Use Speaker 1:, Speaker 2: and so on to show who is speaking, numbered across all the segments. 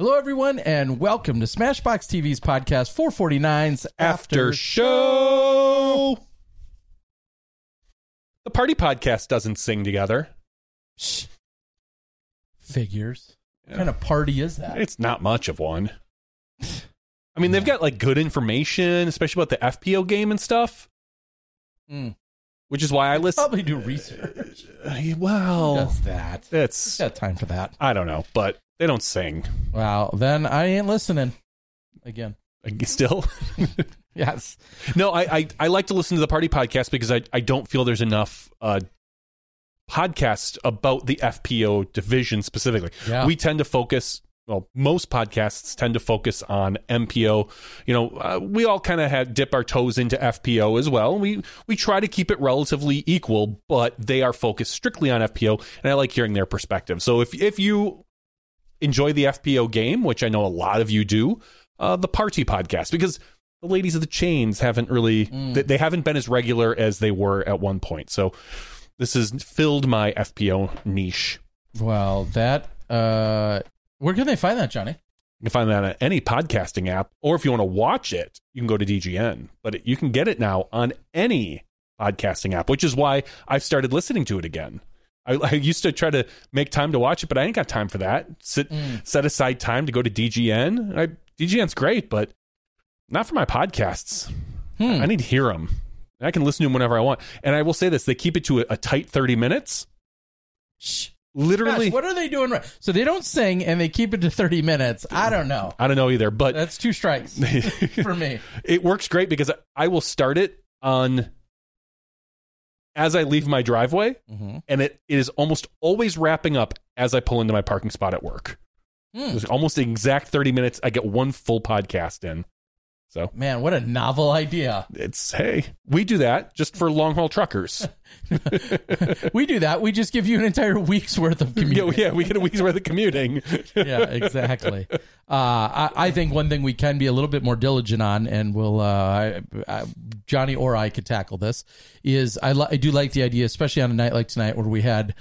Speaker 1: Hello, everyone, and welcome to Smashboxx TV's podcast 449's
Speaker 2: after show. The party podcast doesn't sing together.
Speaker 1: Shh. Figures. What kind of party is that?
Speaker 2: It's not much of one. I mean, they've got like good information, especially about the FPO game and stuff.
Speaker 1: Mm.
Speaker 2: Which is why I listen.
Speaker 1: Probably do research.
Speaker 2: Uh,
Speaker 1: Who
Speaker 2: well,
Speaker 1: does that?
Speaker 2: it's
Speaker 1: Got time for that.
Speaker 2: I don't know, but they don't sing.
Speaker 1: Wow. Then I ain't listening. Again.
Speaker 2: Still,
Speaker 1: Yes.
Speaker 2: no. I, I I like to listen to the party podcast because I I don't feel there's enough uh podcasts about the FPO division specifically.
Speaker 1: Yeah.
Speaker 2: We tend to focus. Well, most podcasts tend to focus on MPO. You know, uh, we all kind of had dip our toes into FPO as well. We we try to keep it relatively equal, but they are focused strictly on FPO, and I like hearing their perspective. So if if you enjoy the FPO game, which I know a lot of you do, uh, the Party podcast, because the ladies of the chains haven't really they, they haven't been as regular as they were at one point. So this has filled my FPO niche.
Speaker 1: Well, that, uh, where can they find that, Johnny?
Speaker 2: You can find that on any podcasting app, or if you want to watch it, you can go to DGN. But it, you can get it now on any podcasting app, which is why I've started listening to it again. I, I used to try to make time to watch it, but I ain't got time for that. Sit, mm. set aside time to go to DGN. I, DGN's great, but not for my podcasts. Hmm. I need to hear them. I can listen to them whenever I want. And I will say this: they keep it to a, a tight thirty minutes.
Speaker 1: Shh.
Speaker 2: Literally,
Speaker 1: Gosh, what are they doing right? So they don't sing and they keep it to 30 minutes. I don't know.
Speaker 2: I don't know either, but
Speaker 1: That's two strikes for me.
Speaker 2: it works great because I will start it on as I leave my driveway,
Speaker 1: Mhm.
Speaker 2: and it, it is almost always wrapping up as I pull into my parking spot at work.
Speaker 1: Hmm.
Speaker 2: It's almost the exact 30 minutes. I get one full podcast in. So
Speaker 1: Man, what a novel idea.
Speaker 2: it's, hey, we do that just for long haul truckers.
Speaker 1: we do that. We just give you an entire week's worth of
Speaker 2: yeah, yeah, we get a week's worth of commuting.
Speaker 1: yeah, exactly. Uh, I, I think one thing we can be a little bit more diligent on, and we'll uh, I, I, Johnny or I could tackle this. Is I, li- I do like the idea, especially on a night like tonight, where we had.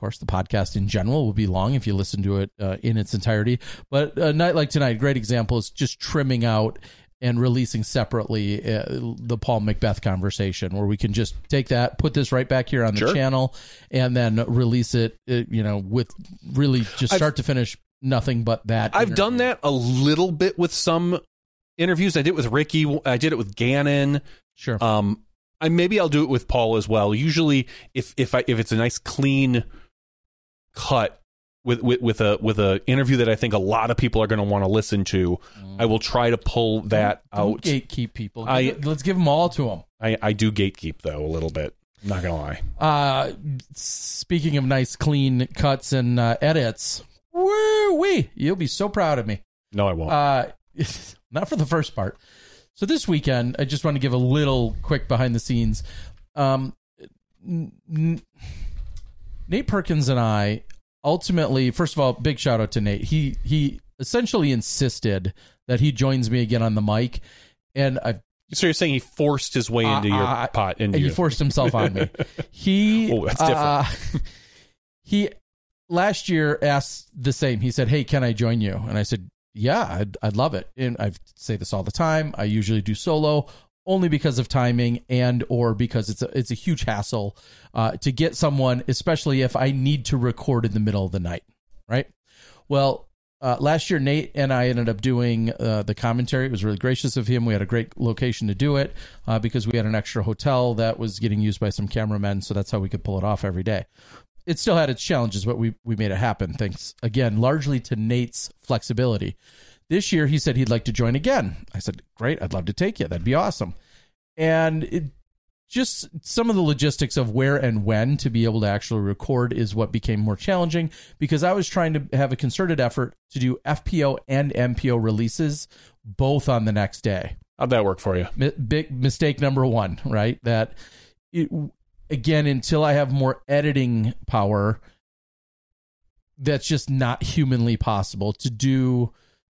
Speaker 1: Uh, of course, the podcast in general will be long if you listen to it uh, in its entirety. But a night like tonight, great example is just trimming out and releasing separately uh, the Paul McBeth conversation, where we can just take that, put this right back here on the
Speaker 2: Sure.
Speaker 1: channel, and then release it. uh, You know, with really just
Speaker 2: I've-
Speaker 1: start to finish, nothing but that.
Speaker 2: I've done that a little bit with some interviews. I did it with Ricky. I did it with Gannon.
Speaker 1: Sure.
Speaker 2: Um, I maybe I'll do it with Paul as well. Usually, if if I if it's a nice clean cut with with with a with a interview that I think a lot of people are going to want to listen to, I will try to pull that
Speaker 1: Don't
Speaker 2: out.
Speaker 1: gatekeep people.
Speaker 2: I-
Speaker 1: Let's give them all to them.
Speaker 2: I I do gatekeep though a little bit. I'm not gonna lie.
Speaker 1: Uh, speaking of nice, clean cuts and uh, edits, woo wee! You'll be so proud of me.
Speaker 2: No, I won't.
Speaker 1: Uh, not for the first part. So this weekend, I just want to give a little quick behind the scenes. Um, n- n- Nate Perkins and I ultimately, first of all, big shout out to Nate. He he essentially insisted that he joins me again on the mic, and I've
Speaker 2: So you're saying he forced his way into your
Speaker 1: uh,
Speaker 2: pot? Into
Speaker 1: he
Speaker 2: you.
Speaker 1: forced himself on me. He
Speaker 2: Oh, that's
Speaker 1: uh, he last year asked the same. He said, "Hey, can I join you?" And I said, "Yeah, I'd, I'd love it." And I say this all the time. I usually do solo only because of timing and or because it's a it's a huge hassle uh, to get someone, especially if I need to record in the middle of the night. Right. Well, uh, last year Nate and I ended up doing uh, the commentary. It was really gracious of him. We had a great location to do it uh, because we had an extra hotel that was getting used by some cameramen, so that's how we could pull it off every day. It still had its challenges, but we we made it happen. Thanks again, largely to Nate's flexibility. This year, he said he'd like to join again. I said, "Great, I'd love to take you. That'd be awesome." And it, just some of the logistics of where and when to be able to actually record is what became more challenging because I was trying to have a concerted effort to do FPO and MPO releases both on the next day.
Speaker 2: How'd that work for you?
Speaker 1: Mi- big mistake number one, right? That it, again, until I have more editing power, that's just not humanly possible to do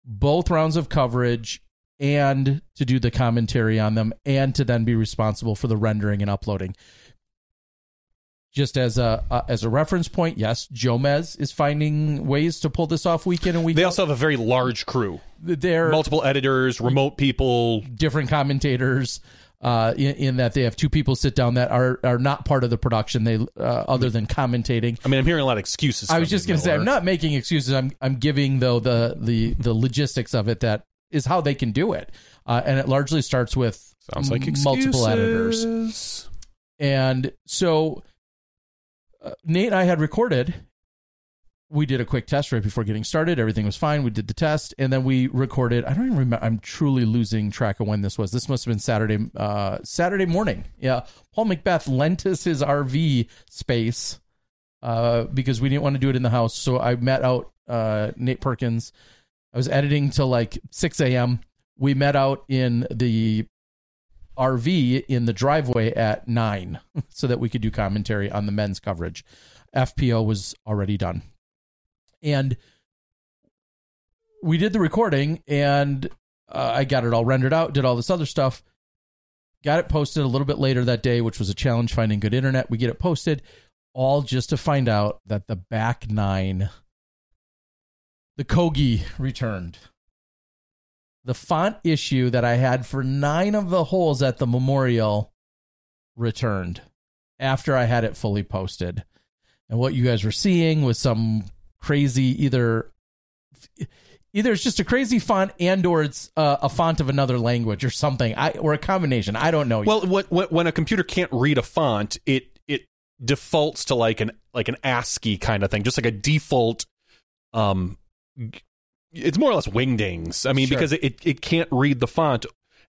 Speaker 1: both rounds of coverage and to do the commentary on them and to then be responsible for the rendering and uploading. Just as a uh, as a reference point, yes, Jomez is finding ways to pull this off week in and week
Speaker 2: They also have a very large crew,
Speaker 1: They're
Speaker 2: multiple editors, remote people.
Speaker 1: different commentators uh, in, in that they have two people sit down that are are not part of the production. They uh, other than commentating.
Speaker 2: I mean, I'm hearing a lot of excuses.
Speaker 1: I was just going to say I'm not making excuses. I'm I'm giving though the the the logistics of it that is how they can do it, uh, and it largely starts with
Speaker 2: Sounds like excuses.
Speaker 1: multiple editors. And so uh, Nate and I had recorded. We did a quick test right before getting started. Everything was fine. We did the test, and then we recorded. I don't even remember. I'm truly losing track of when this was. This must have been Saturday. Uh, Saturday morning. Yeah, Paul McBeth lent us his RV space uh, because we didn't want to do it in the house. So I met out uh, Nate Perkins. I was editing till like 6 a.m. We met out in the RV in the driveway at nine so that we could do commentary on the men's coverage. FPO was already done. And we did the recording and uh, I got it all rendered out, did all this other stuff. Got it posted a little bit later that day, which was a challenge finding good internet. We get it posted, all just to find out that the back nine, the Kogi returned the font issue that I had for nine of the holes at the memorial returned after I had it fully posted. And what you guys were seeing was some crazy either either it's just a crazy font and or it's uh, a font of another language or something I, or a combination i don't know
Speaker 2: Well, what, what, when a computer can't read a font, it it defaults to like an like an ASCII kind of thing, just like a default. Um, it's more or less wingdings. I mean,
Speaker 1: Sure.
Speaker 2: because it it can't read the font,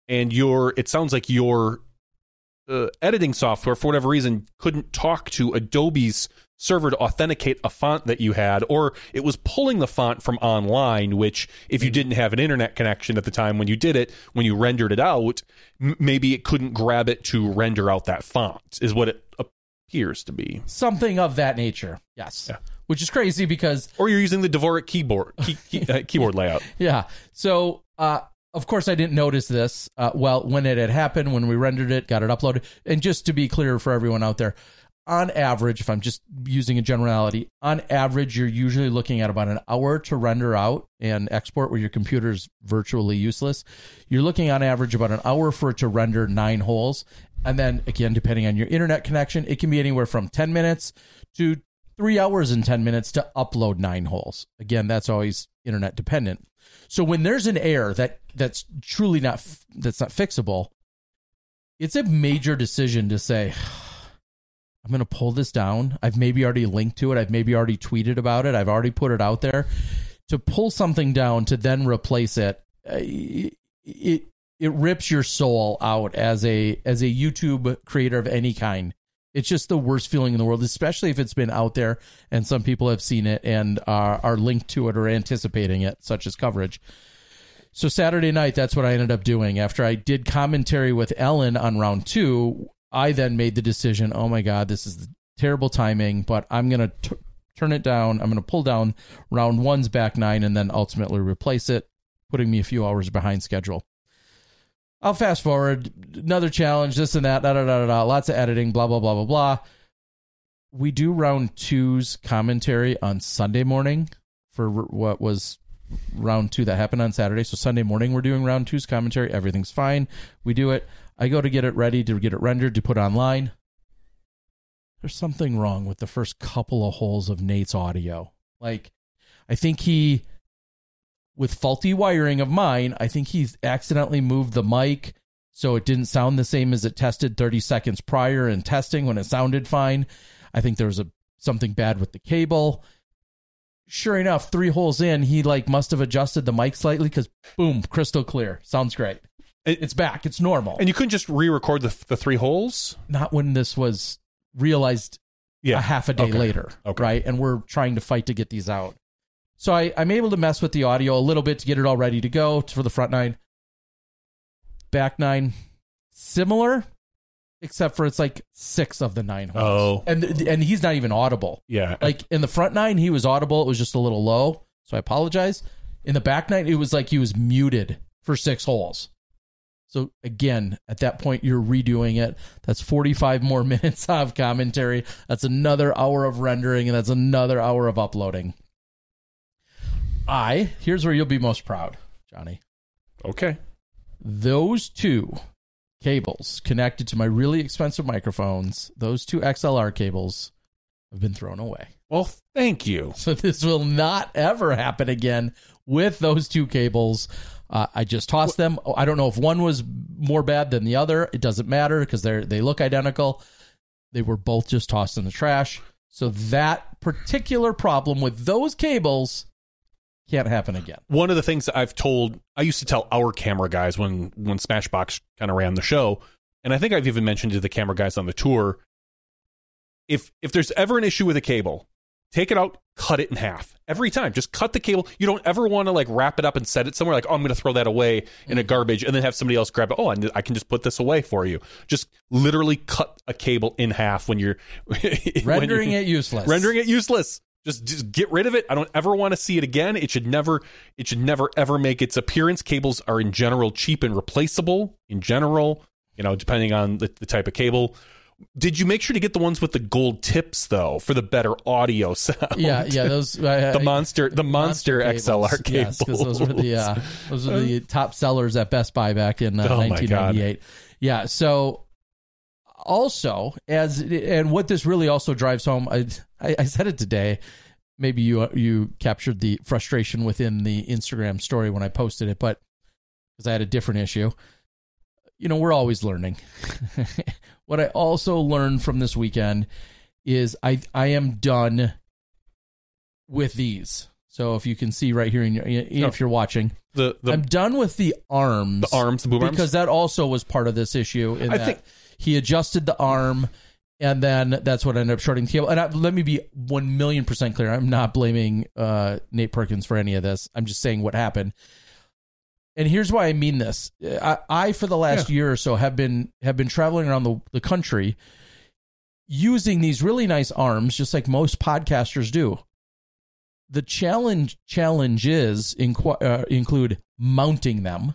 Speaker 2: and your it sounds like your uh, editing software for whatever reason couldn't talk to Adobe's server to authenticate a font that you had, or it was pulling the font from online. Which, if you didn't have an internet connection at the time when you did it, when you rendered it out, m- maybe it couldn't grab it to render out that font. Is what it appears to be.
Speaker 1: something of that nature yes
Speaker 2: Yeah.
Speaker 1: which is crazy because
Speaker 2: Or you're using the Dvorak keyboard key, key, uh, keyboard layout.
Speaker 1: yeah. So, uh, of course, I didn't notice this. Uh, well, when it had happened, when we rendered it, got it uploaded, and just to be clear for everyone out there, on average, if I'm just using a generality, on average, you're usually looking at about an hour to render out and export where your computer's virtually useless. You're looking on average about an hour for it to render nine holes. And then again, depending on your internet connection, it can be anywhere from 10 minutes to three hours and 10 minutes to upload nine holes. Again, that's always internet dependent. So when there's an error that that's truly not that's not fixable, it's a major decision to say I'm going to pull this down. I've maybe already linked to it. I've maybe already tweeted about it. I've already put it out there. To pull something down to then replace it, uh, it it, rips your soul out as a as a YouTube creator of any kind. It's just the worst feeling in the world, especially if it's been out there and some people have seen it and are, are linked to it or anticipating it, such as coverage. So Saturday night, that's what I ended up doing. After I did commentary with Ellen on round two, I then made the decision. Oh my God, this is terrible timing, but I'm gonna turn it down. I'm gonna pull down round one's back nine and then ultimately replace it, putting me a few hours behind schedule. I'll fast forward another challenge, this and that, da da da da, da lots of editing, blah blah blah blah blah. We do round two's commentary on Sunday morning for what was round two that happened on Saturday. So Sunday morning we're doing round two's commentary. Everything's fine. We do it. I go to get it ready to get it rendered to put online. There's something wrong with the first couple of holes of Nate's audio. Like, I think he, with faulty wiring of mine, I think he's accidentally moved the mic so it didn't sound the same as it tested 30 seconds prior in testing when it sounded fine. I think there was a something bad with the cable. Sure enough, three holes in, he like must have adjusted the mic slightly because boom, crystal clear. Sounds great.
Speaker 2: It-
Speaker 1: It's back. It's normal.
Speaker 2: And you couldn't just re-record the the three holes.
Speaker 1: Not when this was realized
Speaker 2: Yeah,
Speaker 1: a half a day
Speaker 2: Okay.
Speaker 1: later,
Speaker 2: Okay.
Speaker 1: right? And we're trying to fight to get these out. So I, I'm able to mess with the audio a little bit to get it all ready to go for the front nine. Back nine, similar, except for it's like six of the nine holes.
Speaker 2: Oh.
Speaker 1: and and he's not even audible.
Speaker 2: Yeah,
Speaker 1: Like in the front nine, he was audible. It was just a little low, so I apologize. In the back nine, it was like he was muted for six holes. So again, at that point, you're redoing it. That's 45 more minutes of commentary. That's another hour of rendering, and that's another hour of uploading. I here's where you'll be most proud, Johnny.
Speaker 2: okay.
Speaker 1: Those two cables connected to my really expensive microphones, those two XLR cables, have been thrown away.
Speaker 2: Well, thank you.
Speaker 1: So this will not ever happen again with those two cables. Uh, I just tossed them. Oh, I don't know if one was more bad than the other. It doesn't matter because they're they look identical. They were both just tossed in the trash. So that particular problem with those cables can't happen again.
Speaker 2: One of the things that I've told, I used to tell our camera guys when when Smashboxx kind of ran the show, and I think I've even mentioned to the camera guys on the tour, if if there's ever an issue with a cable, take it out, cut it in half every time. Just cut the cable. You don't ever want to like wrap it up and set it somewhere like, oh, I'm going to throw that away in a garbage, and then have somebody else grab it. Oh, I I can just put this away for you. Just literally cut a cable in half when you're when
Speaker 1: Rendering
Speaker 2: you're-
Speaker 1: it useless.
Speaker 2: rendering it useless. Just just get rid of it. I don't ever want to see it again. It should never it should never ever make its appearance. Cables are in general cheap and replaceable in general, you know, depending on the, the type of cable. Did you make sure to get the ones with the gold tips though for the better audio sound?
Speaker 1: Yeah, yeah. Those uh,
Speaker 2: The monster the monster, XLR cables.
Speaker 1: Yes, because those were the uh, those were the top sellers at Best Buy back in uh,
Speaker 2: Oh my
Speaker 1: 1998. Yeah. So also as and what this really also drives home, I I, I said it today. Maybe you you captured the frustration within the Instagram story when I posted it, but because I had a different issue. You know, we're always learning. what I also learned from this weekend is I I am done with these. So if you can see right here in your, if you're watching,
Speaker 2: the the
Speaker 1: I'm done with the arms,
Speaker 2: The arms, the boom arms?
Speaker 1: because that also was part of this issue. In
Speaker 2: I
Speaker 1: that
Speaker 2: think-
Speaker 1: he adjusted the arm, and then that's what ended up shorting the cable. And I, let me be one million percent clear: I'm not blaming uh, Nate Perkins for any of this. I'm just saying what happened. And here's why I mean this: I, I for the last year or so have been have been traveling around the, the country using these really nice arms, just like most podcasters do. The challenge challenges inqu- uh, include mounting them.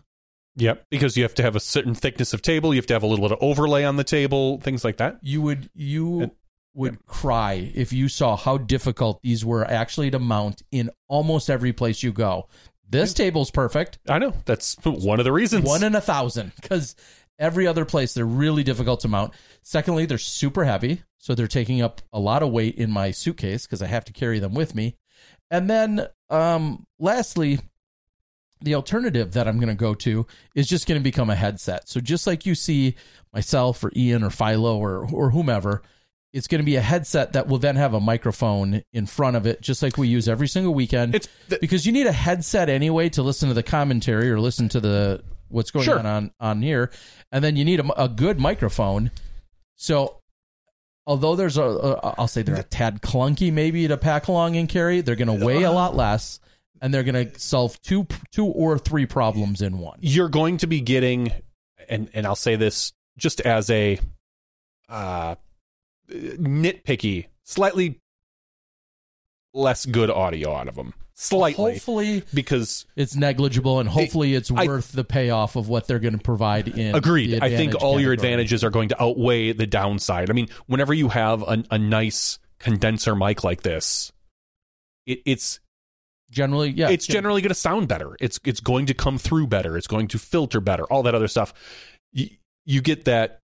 Speaker 2: Yep, because you have to have a certain thickness of table, you have to have a little bit of overlay on the table, things like that.
Speaker 1: You would you
Speaker 2: And-
Speaker 1: would cry if you saw how difficult these were actually to mount in almost every place you go. This table's perfect.
Speaker 2: I know. That's one of the reasons.
Speaker 1: One in a thousand because every other place they're really difficult to mount. Secondly, they're super heavy, so they're taking up a lot of weight in my suitcase because I have to carry them with me. And then, um, lastly, the alternative that I'm going to go to is just going to become a headset. So just like you see myself or Ian or Philo or or whomever, it's going to be a headset that will then have a microphone in front of it, just like we use every single weekend.
Speaker 2: It's the-
Speaker 1: because you need a headset anyway to listen to the commentary or listen to the what's going
Speaker 2: Sure.
Speaker 1: on, on on here, and then you need a, a good microphone. So. Although there's a, a, I'll say they're a tad clunky maybe to pack along and carry. They're going to weigh a lot less, and they're going to solve two, two or three problems in one.
Speaker 2: you're going to be getting and and I'll say this just as a uh, nitpicky, slightly less good audio out of them. Slightly.
Speaker 1: Hopefully,
Speaker 2: because
Speaker 1: it's negligible, and hopefully, it's
Speaker 2: I-
Speaker 1: worth the payoff of what they're going to provide in.
Speaker 2: Agreed. I think all your advantages are going to outweigh the downside. I mean, whenever you have a, a nice condenser mic like this, it, it's
Speaker 1: generally, yeah,
Speaker 2: it's generally going to sound better. It's it's going to come through better. It's going to filter better. All that other stuff. You, you get that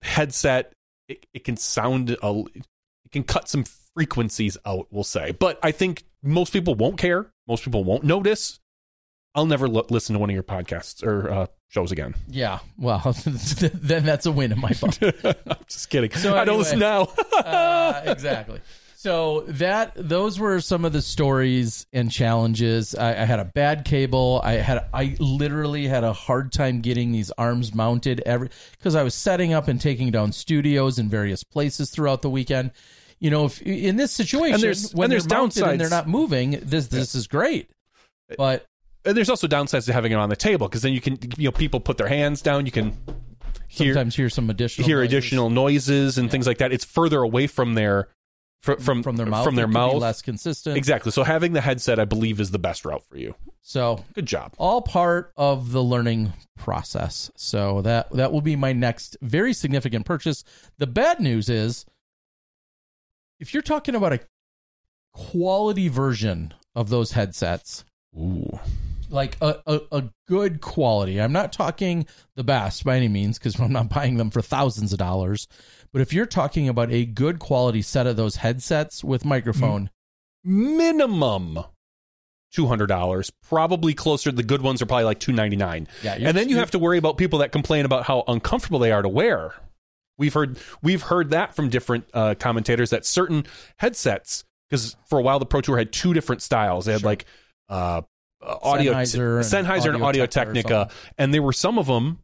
Speaker 2: headset. It, it can sound a, it can cut some frequencies out. We'll say, but I think most people won't care. Most people won't notice. I'll never lo- listen to one of your podcasts or uh, shows again.
Speaker 1: yeah. Well, then that's a win in my book.
Speaker 2: I'm just kidding.
Speaker 1: So
Speaker 2: I don't
Speaker 1: anyway.
Speaker 2: listen now.
Speaker 1: uh, exactly. So that those were some of the stories and challenges. I, I had a bad cable. I had I literally had a hard time getting these arms mounted every because I was setting up and taking down studios in various places throughout the weekend. You know, if in this situation,
Speaker 2: And there's-
Speaker 1: when
Speaker 2: and there's
Speaker 1: they're mounted and they're not moving, this this is great. Uh, but
Speaker 2: And there's also downsides to having it on the table because then you can, you know, people put their hands down. You can hear
Speaker 1: sometimes hear some additional
Speaker 2: hear
Speaker 1: noises
Speaker 2: additional noises and things like that. It's further away from their fr- from
Speaker 1: from their mouth.
Speaker 2: from their
Speaker 1: It could be
Speaker 2: mouth.
Speaker 1: less consistent.
Speaker 2: Exactly. So having the headset, I believe, is the best route for you.
Speaker 1: So
Speaker 2: Good job.
Speaker 1: all part of the learning process. So that that will be my next very significant purchase. The bad news is if you're talking about a quality version of those headsets,
Speaker 2: Ooh.
Speaker 1: like a, a, a good quality. I'm not talking the best by any means because I'm not buying them for thousands of dollars. But if you're talking about a good quality set of those headsets with microphone,
Speaker 2: Minimum two hundred dollars. Probably closer. The good ones are probably like two ninety nine.
Speaker 1: Yeah,
Speaker 2: and then you have to worry about people that complain about how uncomfortable they are to wear. We've heard we've heard that from different uh, commentators that certain headsets because for a while the Pro Tour had two different styles. They had like uh, uh, audio
Speaker 1: Sennheiser and
Speaker 2: Sennheiser and Audio Technica, and there were some of them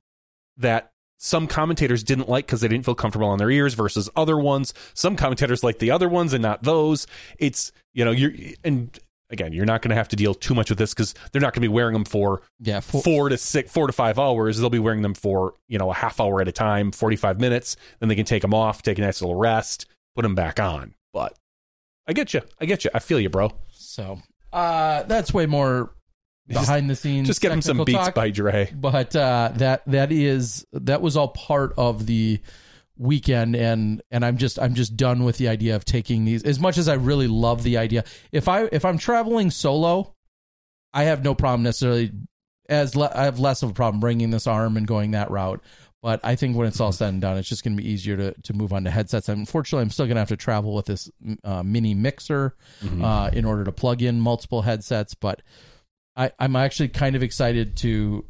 Speaker 2: that some commentators didn't like because they didn't feel comfortable on their ears versus other ones. Some commentators like the other ones and not those. It's you know you're and again you're not going to have to deal too much with this because they're not going to be wearing them for
Speaker 1: yeah, for,
Speaker 2: four to six, four to five hours. They'll be wearing them for you know a half hour at a time, forty five minutes. Then they can take them off, take a nice little rest, put them back on. But I get you, I get you, I feel you, bro.
Speaker 1: So uh, that's way more behind the scenes.
Speaker 2: Just get him some beats
Speaker 1: talk.
Speaker 2: by Dre.
Speaker 1: But uh, that that is that was all part of the weekend, and and I'm just I'm just done with the idea of taking these. As much as I really love the idea, if I if I'm traveling solo, I have no problem necessarily. As le- I have less of a problem bringing this arm and going that route. But I think when it's all said and done, it's just going to be easier to, to move on to headsets. Unfortunately, I'm still going to have to travel with this uh, mini mixer uh, in order to plug in multiple headsets. But I, I'm actually kind of excited to.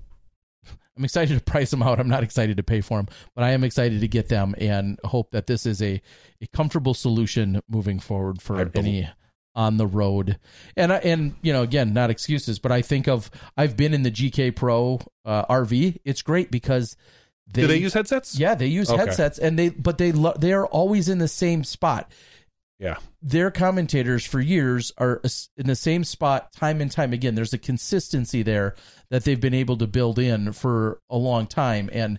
Speaker 1: I'm excited to price them out. I'm not excited to pay for them, but I am excited to get them and hope that this is a, a comfortable solution moving forward for any on the road. And I, and you know, again, not excuses, but I think of I've been in the GK Pro uh, RV. It's great because they,
Speaker 2: Do they use headsets?
Speaker 1: yeah they use
Speaker 2: Okay.
Speaker 1: headsets and they but they lo- they are always in the same spot
Speaker 2: yeah.
Speaker 1: their commentators for years are in the same spot time and time again. There's a consistency there that they've been able to build in for a long time. And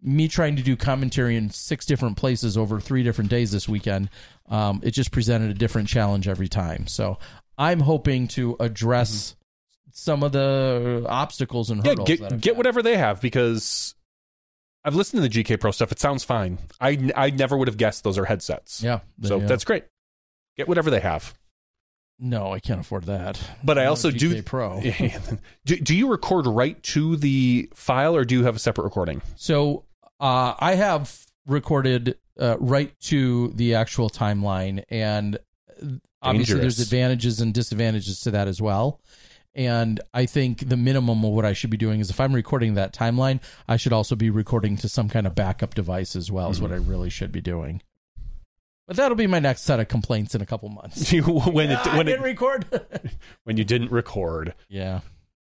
Speaker 1: me trying to do commentary in six different places over three different days this weekend, um, it just presented a different challenge every time. So I'm hoping to address some of the obstacles and
Speaker 2: Yeah,
Speaker 1: hurdles.
Speaker 2: get get whatever they have because I've listened to the GK Pro stuff. It sounds fine. I I never would have guessed those are headsets.
Speaker 1: Yeah.
Speaker 2: So
Speaker 1: uh,
Speaker 2: that's great. Get whatever they have.
Speaker 1: no, I can't afford that.
Speaker 2: But I
Speaker 1: No
Speaker 2: also do
Speaker 1: Pro.
Speaker 2: do. Do you record right to the file, or do you have a separate recording?
Speaker 1: So uh, I have recorded uh, right to the actual timeline, and obviously
Speaker 2: Dangerous.
Speaker 1: there's advantages and disadvantages to that as well. And I think the minimum of what I should be doing is if I'm recording that timeline, I should also be recording to some kind of backup device as well. Is what I really should be doing. But that'll be my next set of complaints in a couple months.
Speaker 2: When it
Speaker 1: Ah, I didn't
Speaker 2: it
Speaker 1: record.
Speaker 2: when you didn't record.
Speaker 1: yeah.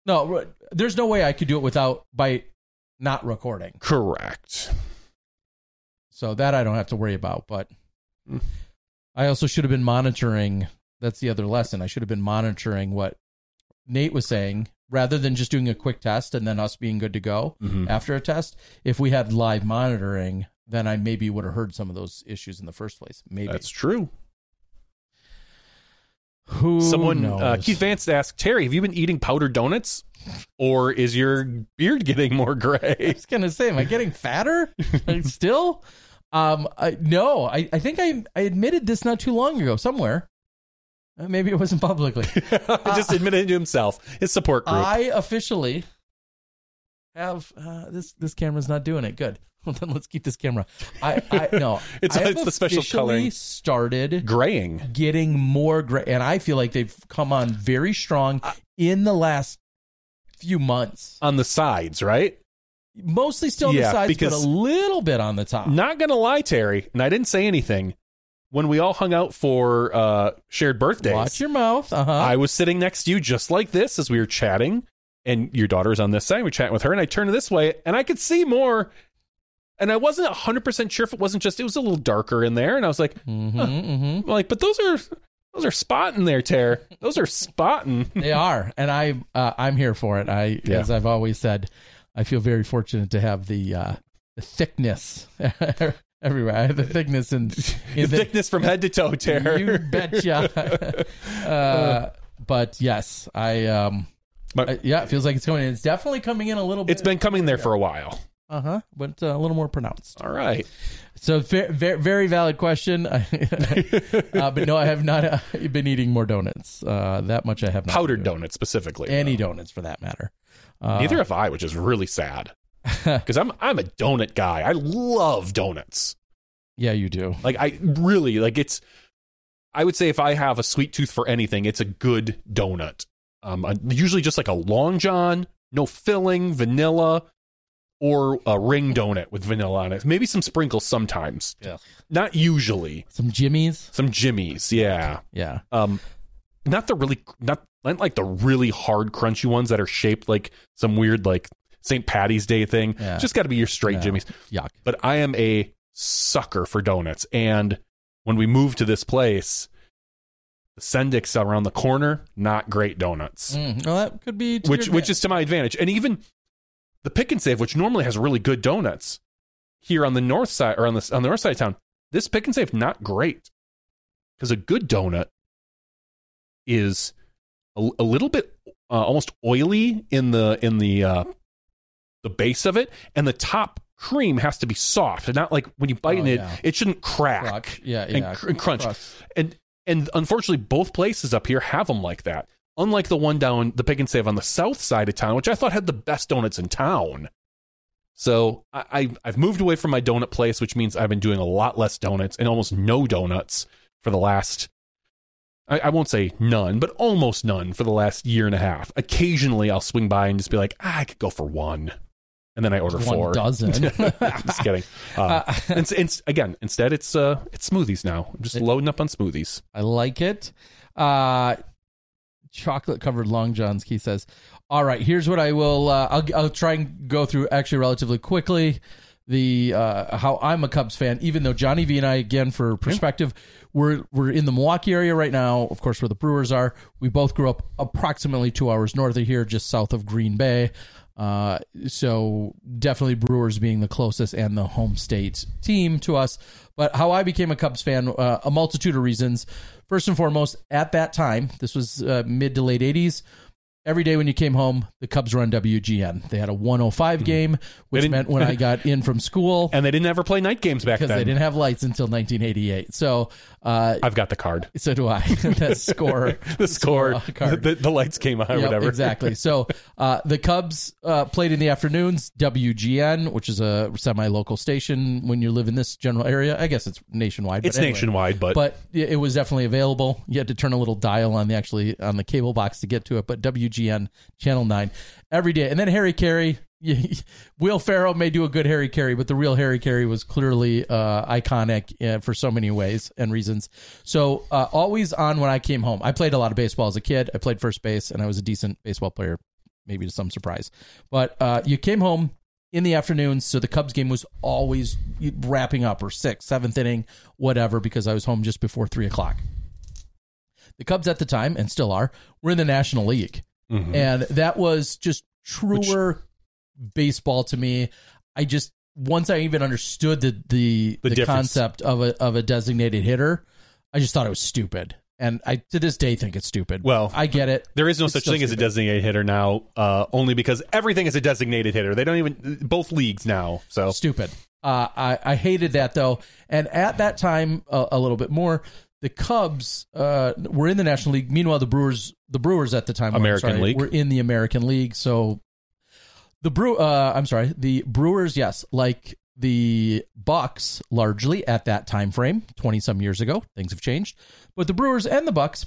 Speaker 1: No, there's no way I could do it without by not recording.
Speaker 2: Correct.
Speaker 1: So that I don't have to worry about. But
Speaker 2: Mm.
Speaker 1: I also should have been monitoring. That's the other lesson. I should have been monitoring what Nate was saying rather than just doing a quick test and then us being good to go
Speaker 2: Mhm.
Speaker 1: after a test. If we had live monitoring, then I maybe would have heard some of those issues in the first place. Maybe
Speaker 2: That's true.
Speaker 1: who
Speaker 2: Someone,
Speaker 1: knows?
Speaker 2: uh, Keith Vance asked Terry, "Have you been eating powdered donuts, or is your beard getting more
Speaker 1: I
Speaker 2: gray?"
Speaker 1: was gonna say, am I getting fatter still? Um, I, no, I, I think I I admitted this not too long ago somewhere. Uh, maybe it wasn't publicly.
Speaker 2: Just admitted it to himself. His support group.
Speaker 1: I officially have uh, this. This camera's not doing it. Good. Well, then let's keep this camera. I, I no.
Speaker 2: It's-
Speaker 1: I
Speaker 2: it's the special coloring.
Speaker 1: Started
Speaker 2: Graying.
Speaker 1: getting more gray, and I feel like they've come on very strong in the last few months.
Speaker 2: on the sides, right?
Speaker 1: Mostly still on
Speaker 2: Yeah,
Speaker 1: the sides, but a little bit on the top.
Speaker 2: Not gonna lie, Terry, and I didn't say anything. When we all hung out for uh, shared birthdays,
Speaker 1: Watch your mouth. Uh huh.
Speaker 2: I was sitting next to you just like this as we were chatting, and your daughter's on this side. We're chatting with her, and I turned this way, and I could see more. And I wasn't hundred percent sure if it wasn't just it was a little darker in there, and I was like,
Speaker 1: hmm hmm
Speaker 2: I'm like, but those are those are spotting there, Ter. Those are spotting.
Speaker 1: They are, and I uh, I'm here for it. I,
Speaker 2: Yeah.
Speaker 1: as I've always said, I feel very fortunate to have the uh, the thickness everywhere. I have the thickness and
Speaker 2: The
Speaker 1: the,
Speaker 2: thickness from head to toe, Ter.
Speaker 1: You betcha. uh, but yes, I um,
Speaker 2: But-
Speaker 1: I- yeah, it feels like it's coming in. It's definitely coming in a little bit.
Speaker 2: It's been coming there for a while.
Speaker 1: Uh huh, but uh, a little more pronounced.
Speaker 2: All right.
Speaker 1: So very very valid question. uh, but no, I have not uh, been eating more donuts. Uh, that much I have not.
Speaker 2: Powdered donuts specifically.
Speaker 1: Any
Speaker 2: though.
Speaker 1: donuts for that matter. Uh,
Speaker 2: Neither have I, which is really sad. Because I'm I'm a donut guy. I love donuts.
Speaker 1: Yeah, you do.
Speaker 2: Like I really like it's. I would say if I have a sweet tooth for anything, it's a good donut. Um, uh, usually just like a long john, no filling, vanilla, or a ring donut with vanilla on it. Maybe some sprinkles sometimes.
Speaker 1: Yeah.
Speaker 2: Not usually.
Speaker 1: Some jimmies.
Speaker 2: Some jimmies, yeah.
Speaker 1: Yeah.
Speaker 2: Um, not the really not not like the really hard crunchy ones that are shaped like some weird like St. Patty's Day thing.
Speaker 1: Yeah.
Speaker 2: Just got to be your straight
Speaker 1: No.
Speaker 2: jimmies.
Speaker 1: Yuck.
Speaker 2: But I am a sucker for donuts, and when we moved to this place, the Sendik's around the corner, not great donuts.
Speaker 1: Mm, well, that could be to
Speaker 2: which
Speaker 1: your
Speaker 2: which is to my advantage. And even the Pick and Save, which normally has really good donuts, here on the north side or on the on the north side of town, this Pick and Save not great because a good donut is a, a little bit uh, almost oily in the in the uh, the base of it, and the top cream has to be soft and not like when you bite
Speaker 1: Oh,
Speaker 2: in it,
Speaker 1: yeah.
Speaker 2: it shouldn't crack
Speaker 1: Crunch. Yeah,
Speaker 2: and,
Speaker 1: yeah.
Speaker 2: cr- and crunch.
Speaker 1: Crust.
Speaker 2: And and unfortunately, both places up here have them like that. Unlike the one down the Pick and Save on the south side of town, which I thought had the best donuts in town. So I, I I've moved away from my donut place, which means I've been doing a lot less donuts and almost no donuts for the last. I, I won't say none, but almost none for the last year and a half. Occasionally, I'll swing by and just be like, ah, I could go for one, and then I order
Speaker 1: One
Speaker 2: four.
Speaker 1: dozen.
Speaker 2: just kidding. Uh, and, and again, instead it's uh it's smoothies now. I'm just loading up on smoothies.
Speaker 1: I like it. Chocolate covered long johns. Key says, "All right, here's what I will. Uh, I'll I'll try and go through actually relatively quickly." The uh, how I'm a Cubs fan, even though Johnny V and I, again for perspective, we're we're in the Milwaukee area right now. Of course, where the Brewers are. We both grew up approximately two hours north of here, just south of Green Bay. Uh, so definitely Brewers being the closest and the home state team to us. But how I became a Cubs fan, uh, a multitude of reasons. First and foremost, at that time, this was uh, mid to late '80s. Every day when you came home, the Cubs were on WGN. They had a 105 game, which meant when I got in from school,
Speaker 2: And they didn't ever play night games back
Speaker 1: because
Speaker 2: then.
Speaker 1: they didn't have lights until 1988. So, uh,
Speaker 2: I've got the card.
Speaker 1: so do I. the score,
Speaker 2: The score,
Speaker 1: card.
Speaker 2: the, the lights came on, or
Speaker 1: Yep,
Speaker 2: whatever.
Speaker 1: Exactly. So uh, the Cubs uh, played in the afternoons. WGN, which is a semi-local station when you live in this general area. I guess it's nationwide.
Speaker 2: It's
Speaker 1: anyway.
Speaker 2: nationwide, but,
Speaker 1: But it it was definitely available. You had to turn a little dial on the actually on the cable box to get to it. But WGN Channel Nine every day, and then Harry Caray. Will Ferrell may do a good Harry Caray, but the real Harry Caray was clearly uh, iconic uh, for so many ways and reasons. So uh, always on when I came home. I played a lot of baseball as a kid. I played first base, and I was a decent baseball player, maybe to some surprise. But uh, you came home in the afternoons, so the Cubs game was always wrapping up or sixth, seventh inning, whatever, because I was home just before three o'clock. The Cubs at the time, and still are, were in the National League.
Speaker 2: Mhm.
Speaker 1: And that was just truer baseball to me. I just once I even understood the the,
Speaker 2: The
Speaker 1: the, concept of a of a designated hitter, I just thought it was stupid. And I to this day think it's stupid.
Speaker 2: Well,
Speaker 1: I get it.
Speaker 2: There is no
Speaker 1: It's
Speaker 2: such thing as a designated hitter now, uh, only because everything is a designated hitter. They don't even both leagues now. So
Speaker 1: stupid. Uh, I I hated that though, and at that time uh, a little bit more. The Cubs uh, were in the National League. Meanwhile, the Brewers, the Brewers at the time, were,
Speaker 2: American
Speaker 1: sorry,
Speaker 2: League.
Speaker 1: were in the American League. So the Brew, uh, I'm sorry, the Brewers, yes, like the Bucks, largely at that time frame, twenty some years ago. Things have changed, but the Brewers and the Bucks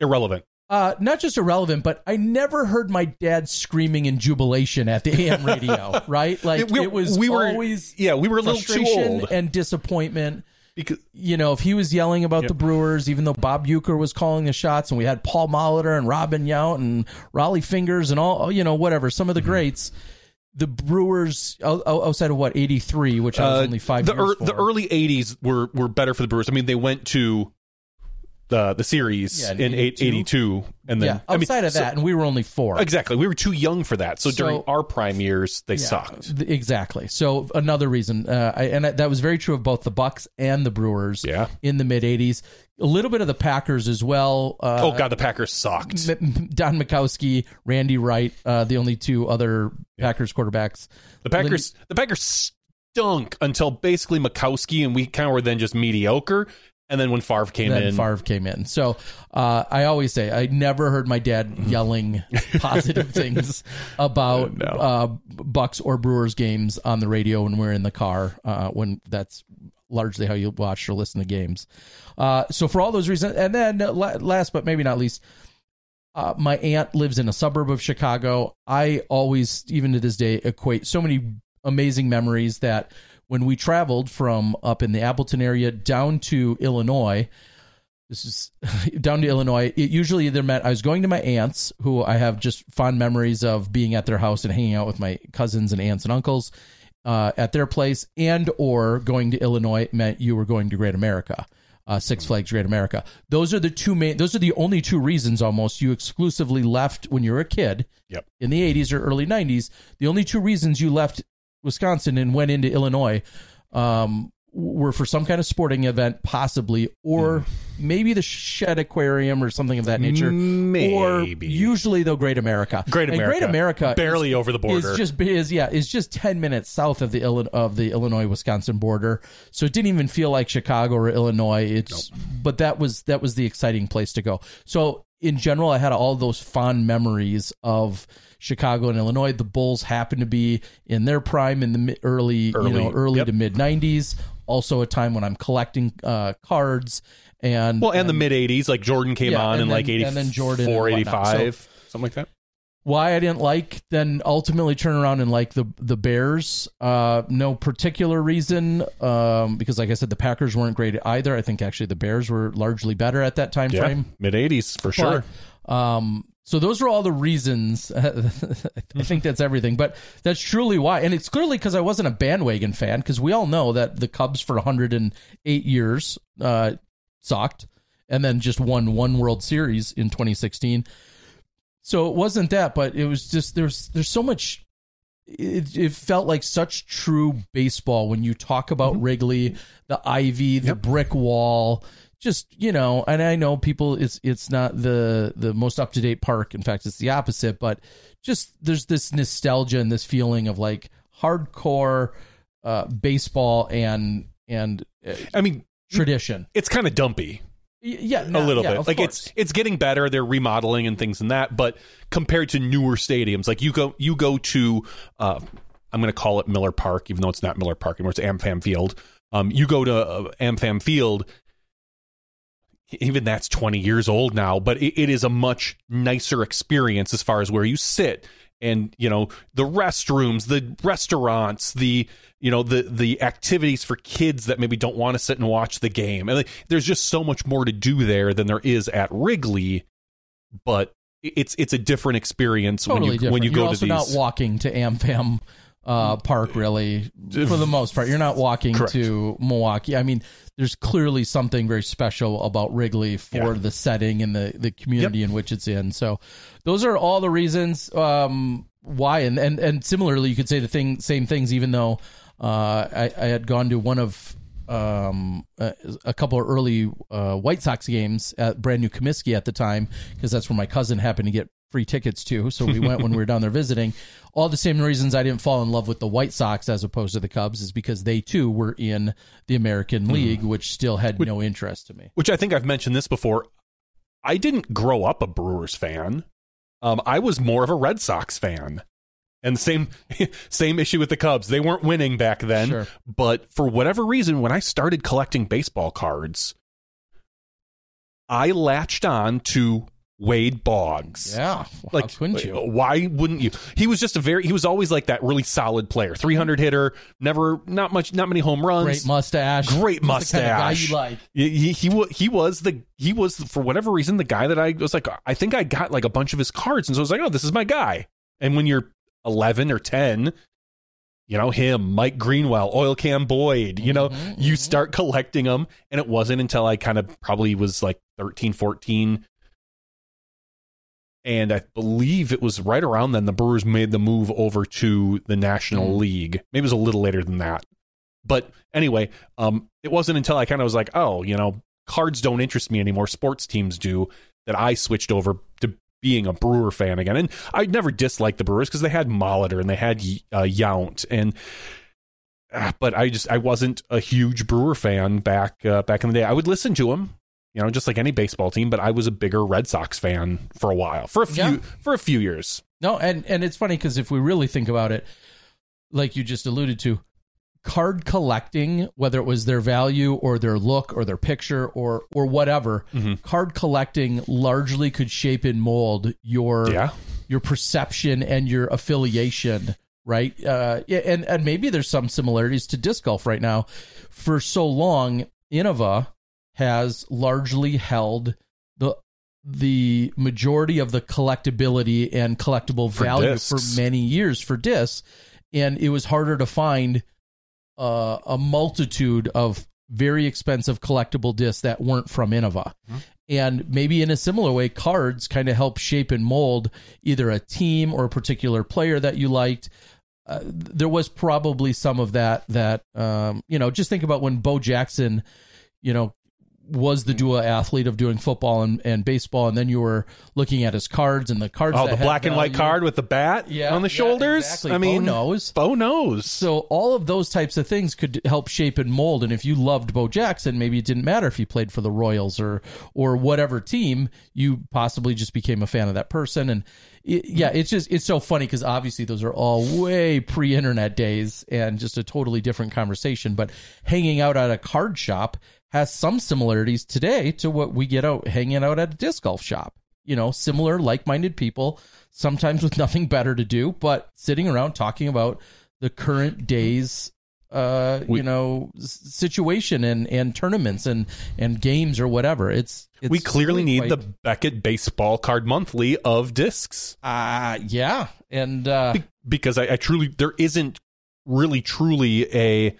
Speaker 2: irrelevant.
Speaker 1: uh, not just irrelevant, but I never heard my dad screaming in jubilation at the AM radio. right, like
Speaker 2: We-
Speaker 1: it was
Speaker 2: we were-
Speaker 1: always
Speaker 2: yeah, we were a little too old.
Speaker 1: and disappointment.
Speaker 2: Because
Speaker 1: You know, if he was yelling about
Speaker 2: Yep.
Speaker 1: the Brewers, even though Bob Uecker was calling the shots, and we had Paul Molitor and Robin Yount and Rollie Fingers and all, you know, whatever, some of the
Speaker 2: Mm-hmm.
Speaker 1: greats. The Brewers, out- out- outside of what eighty three, which I was
Speaker 2: uh,
Speaker 1: only five
Speaker 2: the
Speaker 1: for.
Speaker 2: the early '80s were were better for the Brewers. I mean, they went to the the series
Speaker 1: Yeah, in
Speaker 2: in
Speaker 1: 82.
Speaker 2: 82, and then
Speaker 1: yeah,
Speaker 2: I mean,
Speaker 1: outside of
Speaker 2: so-
Speaker 1: that, and we were only four.
Speaker 2: exactly, we were too young for that. So,
Speaker 1: So-
Speaker 2: during our prime years, they
Speaker 1: Yeah,
Speaker 2: sucked.
Speaker 1: th- Exactly. So another reason, uh, I, and that was very true of both the Bucks and the Brewers.
Speaker 2: Yeah.
Speaker 1: In the mid '80s, a little bit of the Packers as well. Uh,
Speaker 2: oh God, the Packers sucked.
Speaker 1: M- Don Majkowski, Randy Wright, uh, the only two other Packers quarterbacks.
Speaker 2: The Packers, the Packers stunk until basically Mikowski, and we kind of were then just mediocre. And then when Favre came
Speaker 1: then
Speaker 2: in,
Speaker 1: Favre came in. So uh, I always say I never heard my dad yelling positive things about
Speaker 2: No.
Speaker 1: uh, Bucks or Brewers games on the radio when we're in the car. Uh, when that's largely how you watch or listen to games. Uh, so for all those reasons, and then last but maybe not least. Uh, my aunt lives in a suburb of Chicago. I always, even to this day, equate so many amazing memories that when we traveled from up in the Appleton area down to Illinois, this is down to Illinois. It usually either meant I was going to my aunts, who I have just fond memories of being at their house and hanging out with my cousins and aunts and uncles uh, at their place, and or going to Illinois meant you were going to Great America. Uh, Six Flags Great America. Those are the two main. Those are the only two reasons almost you exclusively left when you were a kid.
Speaker 2: Yep.
Speaker 1: In the '80s or early '90s, the only two reasons you left Wisconsin and went into Illinois um, were for some kind of sporting event, possibly, or
Speaker 2: Hmm.
Speaker 1: maybe the Shedd Aquarium or something of that nature.
Speaker 2: Maybe.
Speaker 1: Or usually, though, Great America.
Speaker 2: Great
Speaker 1: And
Speaker 2: America,
Speaker 1: Great America,
Speaker 2: barely
Speaker 1: is,
Speaker 2: over the border.
Speaker 1: Is just is yeah is just ten minutes south of the of the Illinois Wisconsin border. So it didn't even feel like Chicago or Illinois. It's but that was that was the exciting place to go. So in general, I had all those fond memories of Chicago and Illinois. The Bulls happened to be in their prime in the early,
Speaker 2: Early,
Speaker 1: you know early
Speaker 2: yep.
Speaker 1: to mid '90s. Also, a time when I'm collecting uh, cards and
Speaker 2: well, and the mid '80s, like Jordan came
Speaker 1: Yeah,
Speaker 2: on
Speaker 1: and
Speaker 2: in like
Speaker 1: then- and then Jordan
Speaker 2: 84,
Speaker 1: and whatnot.
Speaker 2: 85, something like that.
Speaker 1: why I didn't like, then ultimately turn around and like the the Bears. Uh, no particular reason, um, because like I said, the Packers weren't great either. I think actually the Bears were largely better at that time
Speaker 2: Yeah,
Speaker 1: frame.
Speaker 2: mid '80s for sure.
Speaker 1: Um, so those are all the reasons. I think that's everything, but that's truly why, and it's clearly because I wasn't a bandwagon fan. Because we all know that the Cubs for 108 years uh, sucked, and then just won one World Series in 2016. So it wasn't that, but it was just there's there's so much. It, it felt like such true baseball when you talk about Wrigley, the ivy, the brick wall, just you know. And I know people, it's it's not the the most up to date park. In fact, it's the opposite. But just there's this nostalgia and this feeling of like hardcore uh, baseball and and uh,
Speaker 2: I mean,
Speaker 1: tradition.
Speaker 2: it's kind of dumpy
Speaker 1: Yeah,
Speaker 2: a little
Speaker 1: yeah,
Speaker 2: bit. Like
Speaker 1: course.
Speaker 2: it's it's getting better. They're remodeling and things and that. But compared to newer stadiums, like you go you go to, uh, I'm going to call it Miller Park, even though it's not Miller Park anymore. It's AmFam Field. Um, you go to uh, AmFam Field. Even that's 20 years old now, but it, it is a much nicer experience as far as where you sit and you know the restrooms, the restaurants, the you know the the activities for kids that maybe don't want to sit and watch the game. And like, there's just so much more to do there than there is at Wrigley, but it's it's a different experience
Speaker 1: totally
Speaker 2: when you
Speaker 1: different.
Speaker 2: when you
Speaker 1: You're
Speaker 2: go
Speaker 1: also
Speaker 2: to these.
Speaker 1: not walking to AmFam uh, Park, really, for the most part. You're not walking
Speaker 2: Correct.
Speaker 1: to Milwaukee. I mean, there's clearly something very special about Wrigley for
Speaker 2: Yeah.
Speaker 1: the setting and the, the community in which it's in. So, those are all the reasons. Um, why. And and and similarly, you could say the thing same things, even though uh, I, I had gone to one of um, a, a couple of early uh, White Sox games at brand new Comiskey at the time because that's where my cousin happened to get free tickets to. So we went when we were down there visiting. All the same reasons I didn't fall in love with the White Sox as opposed to the Cubs is because they too were in the American League, which still had no interest to me.
Speaker 2: which I think I've mentioned this before. I didn't grow up a Brewers fan. Um, I was more of a Red Sox fan. And same same issue with the Cubs. They weren't winning back then,
Speaker 1: Sure.
Speaker 2: but for whatever reason, when I started collecting baseball cards, I latched on to Wade Boggs.
Speaker 1: Yeah,
Speaker 2: Like,
Speaker 1: couldn't you?
Speaker 2: why wouldn't you? He was just a very, he was always like that really solid player, 300 hitter, never, not much, not many home runs.
Speaker 1: Great mustache,
Speaker 2: Great
Speaker 1: He's the kind of guy
Speaker 2: mustache.
Speaker 1: you like.
Speaker 2: He, he, he, he was the, he was for whatever reason, the guy that I was like, I think I got like a bunch of his cards. And so I was like, oh, this is my guy. And when you're 11 or 10, you know, him, Mike Greenwell, Oil Can Boyd, you know,
Speaker 1: Mhm,
Speaker 2: you
Speaker 1: mhm.
Speaker 2: start collecting them. And it wasn't until I kind of probably was like 13, 14. And I believe it was right around then the Brewers made the move over to the National
Speaker 1: Mhm.
Speaker 2: League. Maybe it was a little later than that. But anyway, um, it wasn't until I kind of was like, oh, you know, cards don't interest me anymore. Sports teams do. That I switched over to being a Brewer fan again. And I never disliked the Brewers because they had Molitor and they had uh, Yount and. ah, But I just I wasn't a huge Brewer fan back uh, back in the day. I would listen to them, you know, just like any baseball team. But I was a bigger Red Sox fan for a while, for a few
Speaker 1: Yeah.
Speaker 2: for a few years.
Speaker 1: No, and and it's funny because if we really think about it, like you just alluded to, card collecting, whether it was their value or their look or their picture or or whatever,
Speaker 2: Mhm.
Speaker 1: card collecting largely could shape and mold your
Speaker 2: Yeah.
Speaker 1: your perception and your affiliation, right? Uh, and and maybe there's some similarities to disc golf right now. For so long, Innova has largely held the the majority of the collectability and collectible
Speaker 2: For
Speaker 1: value
Speaker 2: discs.
Speaker 1: for many years for discs, and it was harder to find uh, a multitude of very expensive collectible discs that weren't from Innova. And maybe in a similar way, cards kind of help shape and mold either a team or a particular player that you liked. Uh, there was probably some of that. That um, you know, just think about when Bo Jackson, you know, was the dual athlete of doing football and, and baseball, and then you were looking at his cards and the cards.
Speaker 2: Oh, the black and white
Speaker 1: value.
Speaker 2: card with the bat
Speaker 1: Yeah,
Speaker 2: on the
Speaker 1: yeah,
Speaker 2: shoulders.
Speaker 1: exactly.
Speaker 2: I mean,
Speaker 1: Bo knows.
Speaker 2: Bo knows.
Speaker 1: So all of those types of things could help shape and mold. And if you loved Bo Jackson, maybe it didn't matter if he played for the Royals or or whatever team. You possibly just became a fan of that person. And it, yeah, it's just it's so funny because obviously those are all way pre-internet days and just a totally different conversation. But hanging out at a card shop has some similarities today to what we get out hanging out at a disc golf shop. You know, similar, like-minded people, sometimes with nothing better to do, but sitting around talking about the current day's uh
Speaker 2: We-
Speaker 1: you know situation and and tournaments and and games or whatever it's, it's
Speaker 2: we clearly
Speaker 1: really
Speaker 2: need
Speaker 1: quite-
Speaker 2: the Beckett Baseball Card Monthly of discs
Speaker 1: uh yeah and uh
Speaker 2: Be- because I, I truly there isn't really truly a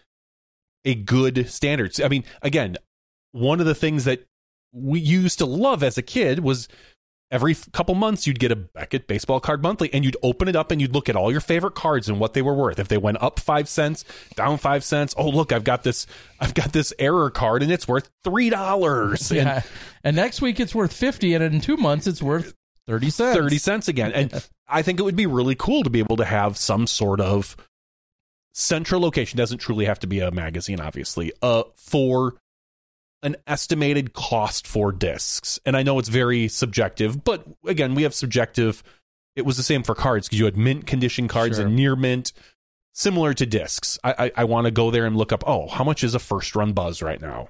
Speaker 2: a good standard. I mean, again, one of the things that we used to love as a kid was every couple months you'd get a Beckett Baseball Card Monthly and you'd open it up and you'd look at all your favorite cards and what they were worth. If they went up 5 cents, down 5 cents, oh look, I've got this I've got this error card and it's worth $3. And
Speaker 1: and next week it's worth 50 and in 2 months it's worth 30 cents
Speaker 2: 30 cents again. And I think it would be really cool to be able to have some sort of central location. Doesn't truly have to be a magazine, obviously, uh, for an estimated cost for discs. And I know it's very subjective, but again, we have subjective. It was the same for cards because you had mint condition cards
Speaker 1: Sure.
Speaker 2: and near mint, similar to discs. I I, I want to go there and look up. Oh, how much is a first run Buzzz right now?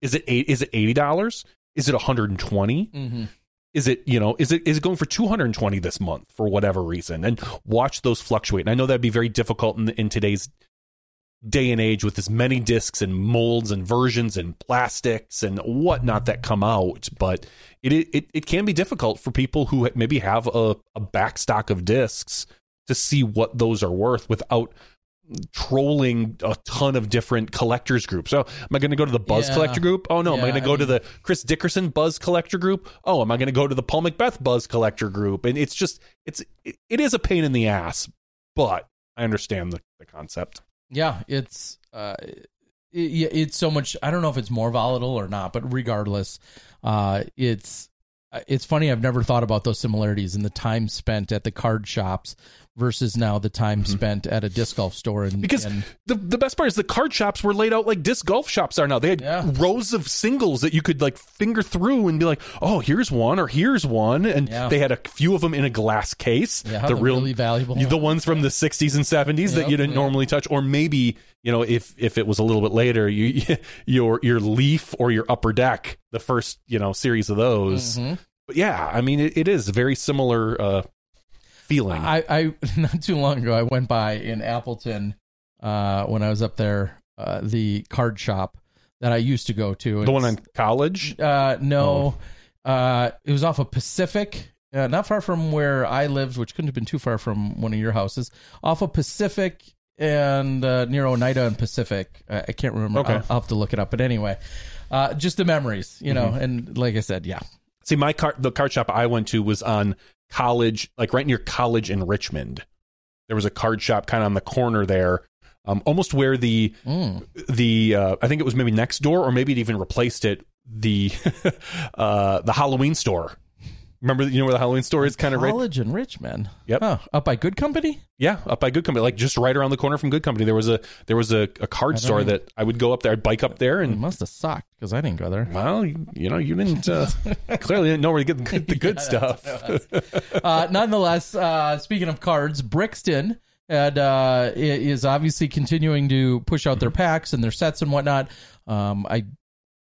Speaker 2: Is it eight? Is it eighty dollars? Is it one hundred and twenty? Is it you know is it is it going for 220 this month for whatever reason? And watch those fluctuate. And i know that'd be very difficult in, in today's day and age with as many discs and molds and versions and plastics and whatnot that come out but it it, it can be difficult for people who maybe have a, a back stock of discs to see what those are worth without trolling a ton of different collectors groups. So, am I going to go to the Buzzz
Speaker 1: Yeah.
Speaker 2: collector group? Oh no, am I going to
Speaker 1: I
Speaker 2: go to the Chris Dickerson Buzzz collector group? Oh, am I going to go to the Paul McBeth Buzzz collector group? And it's just it's it, it is a pain in the ass, but I understand the, the concept.
Speaker 1: Yeah, it's uh, it, it's so much. I don't know if it's more volatile or not, but regardless, uh, it's it's funny. I've never thought about those similarities in the time spent at the card shops versus now the time spent at a disc golf store. And
Speaker 2: Mm-hmm. Because
Speaker 1: and,
Speaker 2: the the best part is the card shops were laid out like disc golf shops are now. They had
Speaker 1: Yeah.
Speaker 2: rows of singles that you could like finger through and be like, "Oh, here's one," or "Here's one," and
Speaker 1: Yeah.
Speaker 2: they had a few of them in a glass case.
Speaker 1: Yeah,
Speaker 2: the real
Speaker 1: really valuable
Speaker 2: the ones from the 60s and 70s that you didn't normally touch, or maybe you know if if it was a little bit later, you your your leaf or your upper deck, the first you know series of those.
Speaker 1: Mhm.
Speaker 2: But yeah, I mean, it, it is very similar uh, feeling.
Speaker 1: I, I not too long ago I went by in Appleton uh, when I was up there uh, the card shop that I used to go to.
Speaker 2: the one in college.
Speaker 1: Uh, no, uh, it was off of Pacific, uh, not far from where I lived, which couldn't have been too far from one of your houses. Off of Pacific and uh, near Oneida and Pacific. I, I can't remember.
Speaker 2: Okay.
Speaker 1: I'll, I'll have to look it up. But anyway, uh, just the memories, you know.
Speaker 2: Mm-hmm.
Speaker 1: And like I said, yeah,
Speaker 2: See, my car, the card shop I went to was on college, like right near college in Richmond. There was a card shop kind of on the corner there, um, almost where the
Speaker 1: Mm.
Speaker 2: the uh, I think it was maybe next door, or maybe it even replaced it. The uh, the Halloween store. Remember, you know where the Halloween store is, kind of right.
Speaker 1: college in Richmond.
Speaker 2: Yep.
Speaker 1: Huh, up by Good Company.
Speaker 2: Yeah, up by Good Company, like just right around the corner from Good Company. There was a there was a, a card store
Speaker 1: know.
Speaker 2: that I would go up there. I'd bike up there,
Speaker 1: It
Speaker 2: and
Speaker 1: must have sucked because I didn't go there.
Speaker 2: well, you, you know, you didn't uh, clearly didn't know where to get the good, the good stuff.
Speaker 1: uh, nonetheless, uh, speaking of cards, Brixton had, uh, is obviously continuing to push out their packs and their sets and whatnot. Um, I,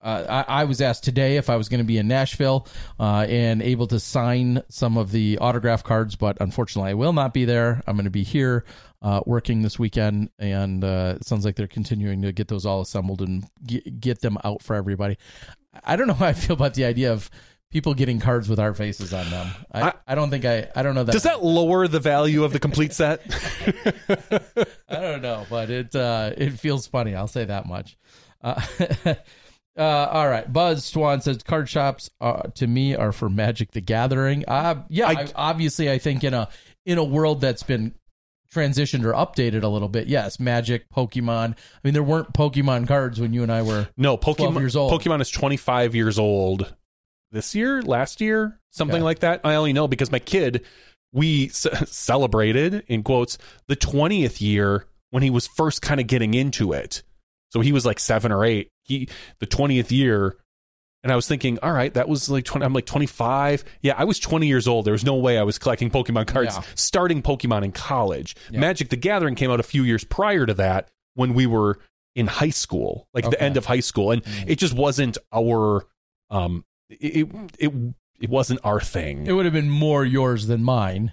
Speaker 1: uh, I I was asked today if I was going to be in Nashville uh, and able to sign some of the autograph cards, but unfortunately, I will not be there. I'm going to be here uh, working this weekend, and uh, it sounds like they're continuing to get those all assembled and get, get them out for everybody. I don't know how I feel about the idea of people getting cards with our faces on them. I, I,
Speaker 2: I-
Speaker 1: don't think I I don't know that.
Speaker 2: Does that lower the value of the complete set?
Speaker 1: I don't know, but it uh, it feels funny. I'll say that much. Uh, all right, Buzz Swan says card shops uh, to me are for Magic the Gathering. Uh, yeah,
Speaker 2: I-
Speaker 1: I, obviously, I think in a in a world that's been transitioned or updated a little bit, yes, Magic, Pokemon. I mean, there weren't Pokemon cards when you and I were.
Speaker 2: No,
Speaker 1: 12
Speaker 2: Pokemon.
Speaker 1: years old.
Speaker 2: Pokemon is 25 years old this year, last year, something
Speaker 1: Okay.
Speaker 2: like that. I only know because my kid, we c- celebrated in quotes the 20th year when he was first kind of getting into it. So he was like seven or eight. He the 20th year. And I was thinking, all right, that was like 20, I'm like 25. Yeah, I was 20 years old. There was no way I was collecting Pokemon cards
Speaker 1: Yeah.
Speaker 2: starting Pokemon in college.
Speaker 1: Yeah.
Speaker 2: Magic the Gathering came out a few years prior to that when we were in high school, like the end of high school. And
Speaker 1: Mm.
Speaker 2: it just wasn't our, um, it, it, it wasn't our thing.
Speaker 1: It would have been more yours than mine.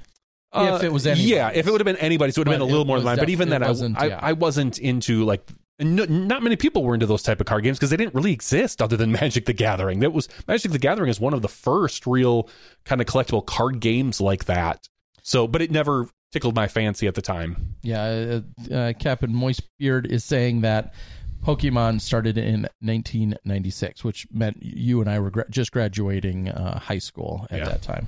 Speaker 1: if it was anybody's.
Speaker 2: Uh, yeah, if it would have been anybody's, it would have been a little more than mine. But even then, I,
Speaker 1: wasn't,
Speaker 2: I,
Speaker 1: yeah.
Speaker 2: I wasn't into like. No, not many people were into those type of card games because they didn't really exist other than Magic the Gathering. That was Magic the Gathering is one of the first real kind of collectible card games like that. So, but it never tickled my fancy at the time.
Speaker 1: Yeah, uh, uh, Captain Moistbeard is saying that Pokemon started in 1996, which meant you and I were gra- just graduating uh, high school at
Speaker 2: Yeah.
Speaker 1: that time.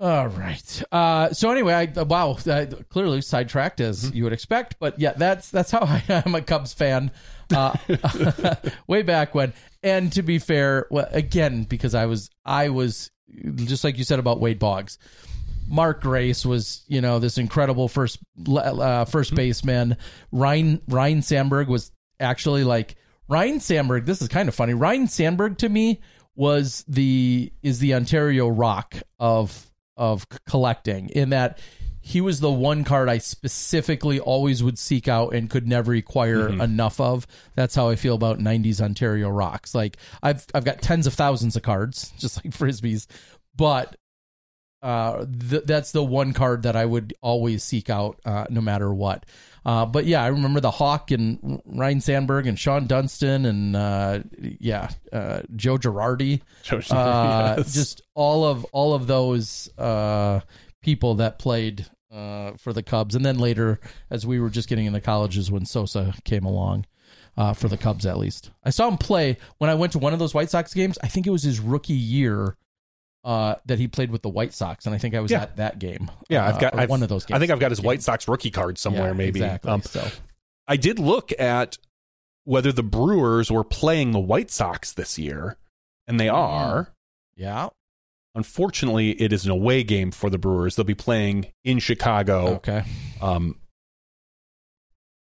Speaker 1: All right. Uh, so anyway, I wow, I clearly sidetracked as
Speaker 2: Mm-hmm.
Speaker 1: you would expect, but yeah, that's that's how I am a Cubs fan. Uh, way back when, and to be fair, well, again, because I was I was just like you said about Wade Boggs. Mark Grace was, you know, this incredible first uh, first
Speaker 2: Mm-hmm.
Speaker 1: baseman. Ryan Ryne Sandberg was actually like Ryne Sandberg. This is kind of funny. Ryne Sandberg to me was the is the Ontario Roc of of collecting in that he was the one card I specifically always would seek out and could never acquire mm-hmm. enough of. That's how I feel about 90s Ontario Rocs. Like I've I've got tens of thousands of cards just like frisbees, but uh, th- that's the one card that I would always seek out, uh, no matter what. Uh, but yeah, I remember the Hawk and Ryne Sandberg and Shawon Dunston and uh, yeah, uh, Joe Girardi,
Speaker 2: Joe
Speaker 1: uh,
Speaker 2: yes.
Speaker 1: just all of all of those uh, people that played uh, for the Cubs, and then later, as we were just getting into colleges, when Sosa came along. Uh, for the Cubs, at least, I saw him play when I went to one of those White Sox games. I think it was his rookie year uh, that he played with the White Sox, and I think I was
Speaker 2: Yeah.
Speaker 1: at that game.
Speaker 2: Yeah, I've
Speaker 1: uh,
Speaker 2: got I've,
Speaker 1: one of those. games.
Speaker 2: I think I've got his
Speaker 1: Yeah.
Speaker 2: White Sox rookie card somewhere,
Speaker 1: Yeah,
Speaker 2: maybe.
Speaker 1: exactly.
Speaker 2: Um,
Speaker 1: so
Speaker 2: I did look at whether the Brewers were playing the White Sox this year, and they are.
Speaker 1: yeah,
Speaker 2: Unfortunately, it is an away game for the Brewers. They'll be playing in Chicago.
Speaker 1: okay,
Speaker 2: Um,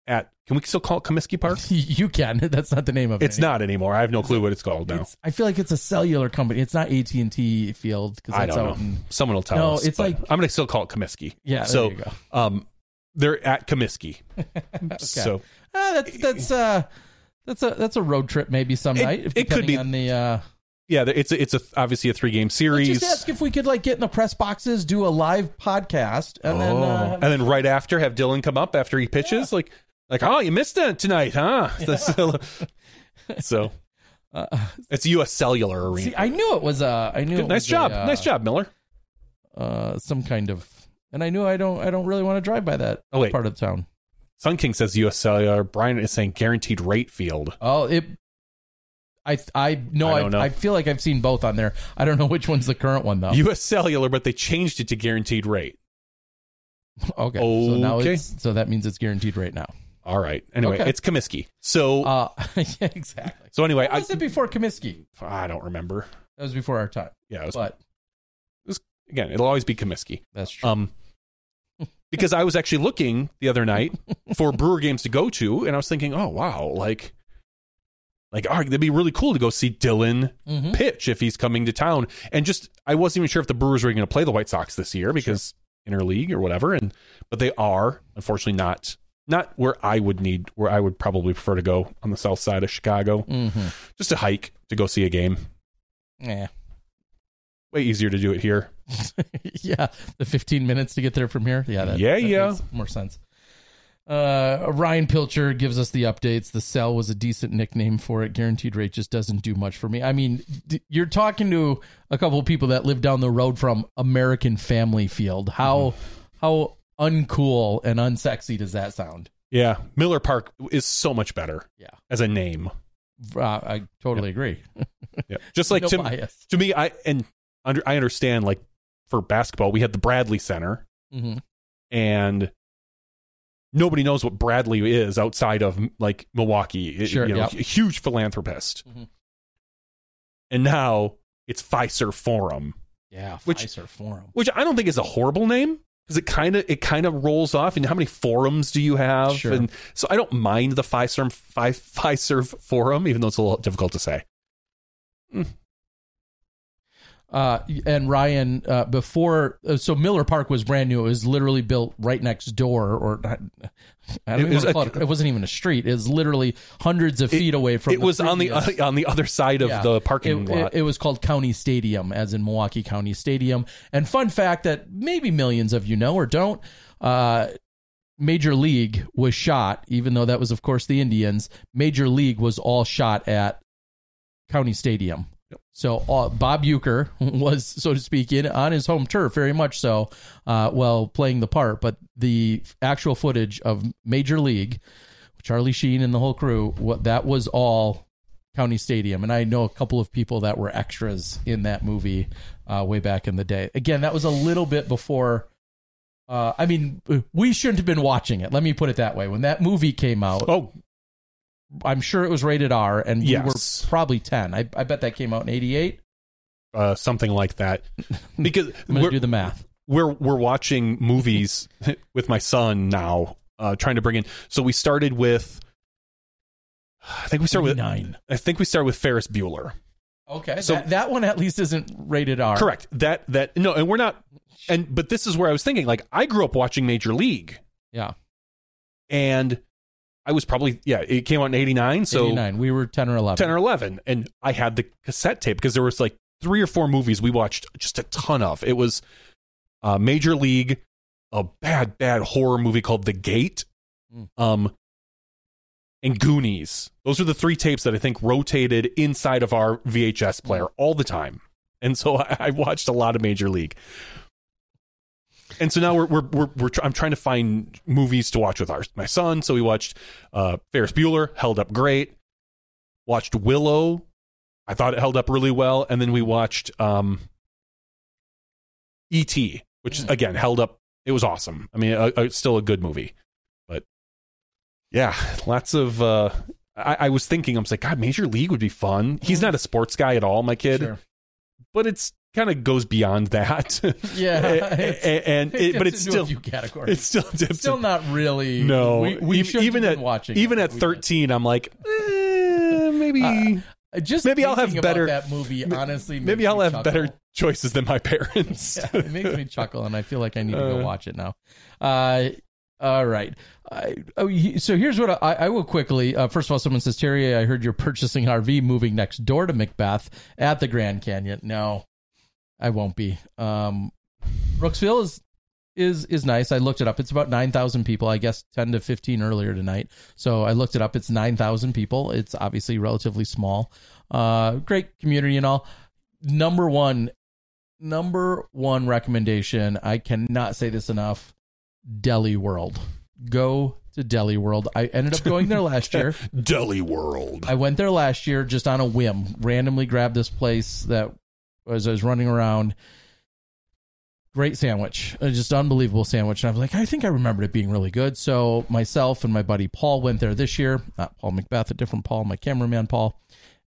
Speaker 2: at can we still call it Comiskey Park?
Speaker 1: you can. That's not the name of it.
Speaker 2: It's not anymore. I have no clue what it's called now.
Speaker 1: It's, I feel like it's a cellular company. It's not AT and T Field because
Speaker 2: I
Speaker 1: that's
Speaker 2: don't know.
Speaker 1: in
Speaker 2: Someone will tell
Speaker 1: No,
Speaker 2: us.
Speaker 1: No,
Speaker 2: it's
Speaker 1: like-
Speaker 2: I'm going to still call it Comiskey.
Speaker 1: yeah. There
Speaker 2: So,
Speaker 1: you go.
Speaker 2: um, they're at Comiskey. So
Speaker 1: Ah, that's that's uh that's a that's a road trip maybe some
Speaker 2: It-
Speaker 1: night.
Speaker 2: it could be.
Speaker 1: on the. Uh,
Speaker 2: yeah, it's a, it's a obviously a three game
Speaker 1: let's
Speaker 2: series.
Speaker 1: just ask if we could like get in the press boxes, do a live podcast, and then
Speaker 2: Oh.
Speaker 1: uh,
Speaker 2: and then right after have Dylan come up after he pitches like like oh you missed it tonight huh so, so
Speaker 1: uh,
Speaker 2: it's U.S. Cellular Arena.
Speaker 1: see, I knew it was uh I knew
Speaker 2: Good,
Speaker 1: it
Speaker 2: nice
Speaker 1: was
Speaker 2: job,
Speaker 1: a, uh,
Speaker 2: nice job, Miller.
Speaker 1: uh some kind of, and I knew I don't I don't really want to drive by that
Speaker 2: Oh, wait.
Speaker 1: part of the town.
Speaker 2: Sun King says U.S. Cellular. Brian is saying guaranteed rate field.
Speaker 1: Oh, it. I I no
Speaker 2: I
Speaker 1: I,
Speaker 2: know.
Speaker 1: I feel like I've seen both on there. I don't know which one's the current one though.
Speaker 2: U.S. Cellular, but they changed it to guaranteed rate.
Speaker 1: okay, so now
Speaker 2: Okay.
Speaker 1: it's so that means it's guaranteed right now.
Speaker 2: All right. Anyway,
Speaker 1: Okay.
Speaker 2: it's Comiskey. So
Speaker 1: Uh, yeah, exactly.
Speaker 2: so anyway,
Speaker 1: What was
Speaker 2: I
Speaker 1: it before Comiskey?
Speaker 2: I don't remember.
Speaker 1: That was before our time.
Speaker 2: Yeah, it was,
Speaker 1: But
Speaker 2: again, it'll always be Comiskey.
Speaker 1: that's true.
Speaker 2: Um, because I was actually looking the other night for Brewer games to go to, and I was thinking, oh wow, like, like, oh, that'd be really cool to go see Dylan
Speaker 1: Mhm.
Speaker 2: pitch if he's coming to town. And just, I wasn't even sure if the Brewers were going to play the White Sox this year because interleague or whatever, and but they are unfortunately not not where I would need, where I would probably prefer to go on the south side of Chicago,
Speaker 1: Mhm.
Speaker 2: just to hike to go see a game.
Speaker 1: Yeah.
Speaker 2: Way easier to do it here.
Speaker 1: yeah, the 15 minutes to get there from here. Yeah, that,
Speaker 2: Yeah,
Speaker 1: that
Speaker 2: yeah.
Speaker 1: makes more sense. Uh, Ryan Pilcher gives us the updates. The cell was a decent nickname for it. Guaranteed rate just doesn't do much for me. I mean, d- you're talking to a couple of people that live down the road from American Family Field. How
Speaker 2: Mm-hmm.
Speaker 1: how uncool and unsexy does that sound?
Speaker 2: Yeah, Miller Park is so much better.
Speaker 1: Yeah.
Speaker 2: as a name.
Speaker 1: Uh, I totally agree.
Speaker 2: Yeah, just like
Speaker 1: no
Speaker 2: to,
Speaker 1: bias.
Speaker 2: to me, I and under, I understand like for basketball, we had the Bradley Center,
Speaker 1: hmm
Speaker 2: and nobody knows what Bradley is outside of like Milwaukee.
Speaker 1: Sure,
Speaker 2: you know,
Speaker 1: yep.
Speaker 2: a huge philanthropist,
Speaker 1: Mhm.
Speaker 2: and now it's Fiserv Forum,
Speaker 1: Yeah,
Speaker 2: Which-
Speaker 1: Fiserv Forum.
Speaker 2: which I don't think is a horrible name because it kind of it kind of rolls off. And how many forums do you have?
Speaker 1: Sure.
Speaker 2: And so I don't mind the Fiserv Pfi- Fiserv Forum, even though it's a little difficult to say. Hmm.
Speaker 1: Uh, and Ryan, uh, before, uh, so Miller Park was brand new. It was literally built right next door, or I don't
Speaker 2: It was
Speaker 1: want to call
Speaker 2: a-
Speaker 1: it. It wasn't even a street. It was literally hundreds of feet away from.
Speaker 2: it was on the
Speaker 1: previous-
Speaker 2: on the other side of
Speaker 1: Yeah.
Speaker 2: the parking
Speaker 1: it,
Speaker 2: lot.
Speaker 1: It, it was called County Stadium, as in Milwaukee County Stadium. And fun fact that maybe millions of you know or don't. Uh, Major League was shot, even though that was, of course, the Indians. Major League was all shot at County Stadium. So uh, Bob Uecker was, so to speak, in on his home turf, very much so, uh, while playing the part. But the actual footage of Major League, Charlie Sheen and the whole crew, what that was all County Stadium, and I know a couple of people that were extras in that movie uh, way back in the day. Again, that was a little bit before. Uh, I mean, we shouldn't have been watching it. Let me put it that way. When that movie came out,
Speaker 2: Oh,
Speaker 1: I'm sure it was rated R, and we
Speaker 2: Yes.
Speaker 1: were probably 10. I, I bet that came out in '88.
Speaker 2: uh, something like that. Because
Speaker 1: I'm to do the math.
Speaker 2: we're we're watching movies with my son now, uh, trying to bring in. So we started with. I think we started with
Speaker 1: nine.
Speaker 2: I think we started with Ferris Bueller.
Speaker 1: Okay,
Speaker 2: So-
Speaker 1: that, that one at least isn't rated R.
Speaker 2: Correct. That that no, and we're not. And but this is where I was thinking. Like I grew up watching Major League,
Speaker 1: Yeah,
Speaker 2: and I was probably yeah. It came out in '89, so
Speaker 1: 89. We were 10 or 11.
Speaker 2: 10 or 11 and i had the cassette tape because there was like three or four movies we watched just a ton of it was uh, major league a bad bad horror movie called the gate
Speaker 1: Mm.
Speaker 2: um and goonies those are the three tapes that i think rotated inside of our vhs player all the time and so i, I watched a lot of major league and so now we're we're, we're, we're tr- I'm trying to find movies to watch with our my son. So we watched uh, Ferris Bueller, held up great. Watched Willow, I thought it held up really well, and then we watched um, E.T., which
Speaker 1: Hmm.
Speaker 2: again held up. It was awesome. I mean, uh, still a good movie, but yeah, lots of. Uh, I, I was thinking, I was like, God, Major League would be fun. He's not a sports guy at all, my kid,
Speaker 1: Sure.
Speaker 2: but it's kind of goes beyond that.
Speaker 1: Yeah,
Speaker 2: and,
Speaker 1: it's-
Speaker 2: and it, but it's still
Speaker 1: a few categories.
Speaker 2: it's still dips
Speaker 1: still not really.
Speaker 2: no.
Speaker 1: we, we
Speaker 2: even, even at
Speaker 1: watching.
Speaker 2: even
Speaker 1: it.
Speaker 2: at
Speaker 1: We did.
Speaker 2: thirteen, I'm like, eh, maybe
Speaker 1: Uh, just
Speaker 2: maybe I'll have better-
Speaker 1: that movie. Honestly,
Speaker 2: maybe I'll have
Speaker 1: chuckle.
Speaker 2: better choices than my parents.
Speaker 1: Yeah, it makes me chuckle, and I feel like I need to go
Speaker 2: Uh.
Speaker 1: watch it now. Uh, all right. I, oh, so here's what I, I will quickly. Uh, first of all, someone says Terry, I heard you're purchasing an RV, moving next door to McBeth at the Grand Canyon. No, I won't be. Um, Brooksville is is is nice. I looked it up. It's about nine thousand people. I guess ten to fifteen earlier tonight. So I looked it up. It's nine thousand people. It's obviously relatively small. Uh, great community and all. Number one, number one recommendation. I cannot say this enough. Deli World. Go to Deli World. I ended up going there last year.
Speaker 2: Deli World.
Speaker 1: I went there last year just on a whim. Randomly grabbed this place that as I was running around. Great sandwich, Uh, just unbelievable sandwich. And I was like, I think I remembered it being really good. So myself and my buddy Paul went there this year. Not Paul McBeth, a different Paul, my cameraman Paul.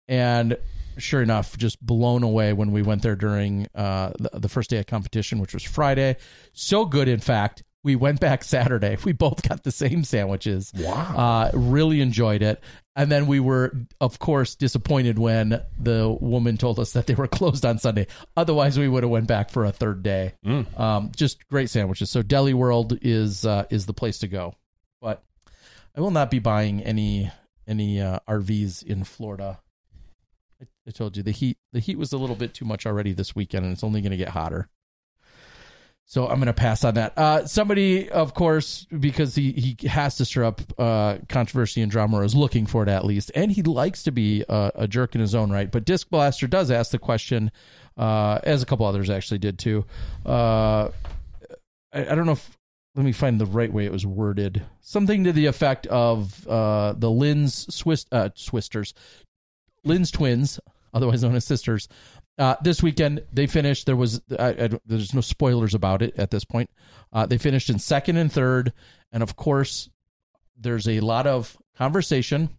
Speaker 1: And sure enough, just blown away when we went there during uh, the, the first day of competition, which was Friday. So good, in fact, we went back Saturday. We both got the same sandwiches.
Speaker 2: Wow.
Speaker 1: Uh, really enjoyed it. And then we were, of course, disappointed when the woman told us that they were closed on Sunday. Otherwise, we would have went back for a third day. Um, just great sandwiches. So Deli World is uh, is the place to go. But I will not be buying any any uh, RVs in Florida. I, I told you the heat the heat was a little bit too much already this weekend, and it's only going to get hotter. So I'm going to pass on that. Uh, somebody, of course, because he, he has to stir up uh, controversy and drama, or is looking for it at least, and he likes to be a, a jerk in his own right. But Disc Blaster does ask the question, uh, as a couple others actually did too. Uh, I, I don't know if let me find the right way it was worded. Something to the effect of uh, the Lynn's Swiss uh, Swisters, Lynn's twins, otherwise known as sisters. Uh, this weekend they finished. There was I, I, there's no spoilers about it at this point. Uh, they finished in second and third, and of course, there's a lot of conversation.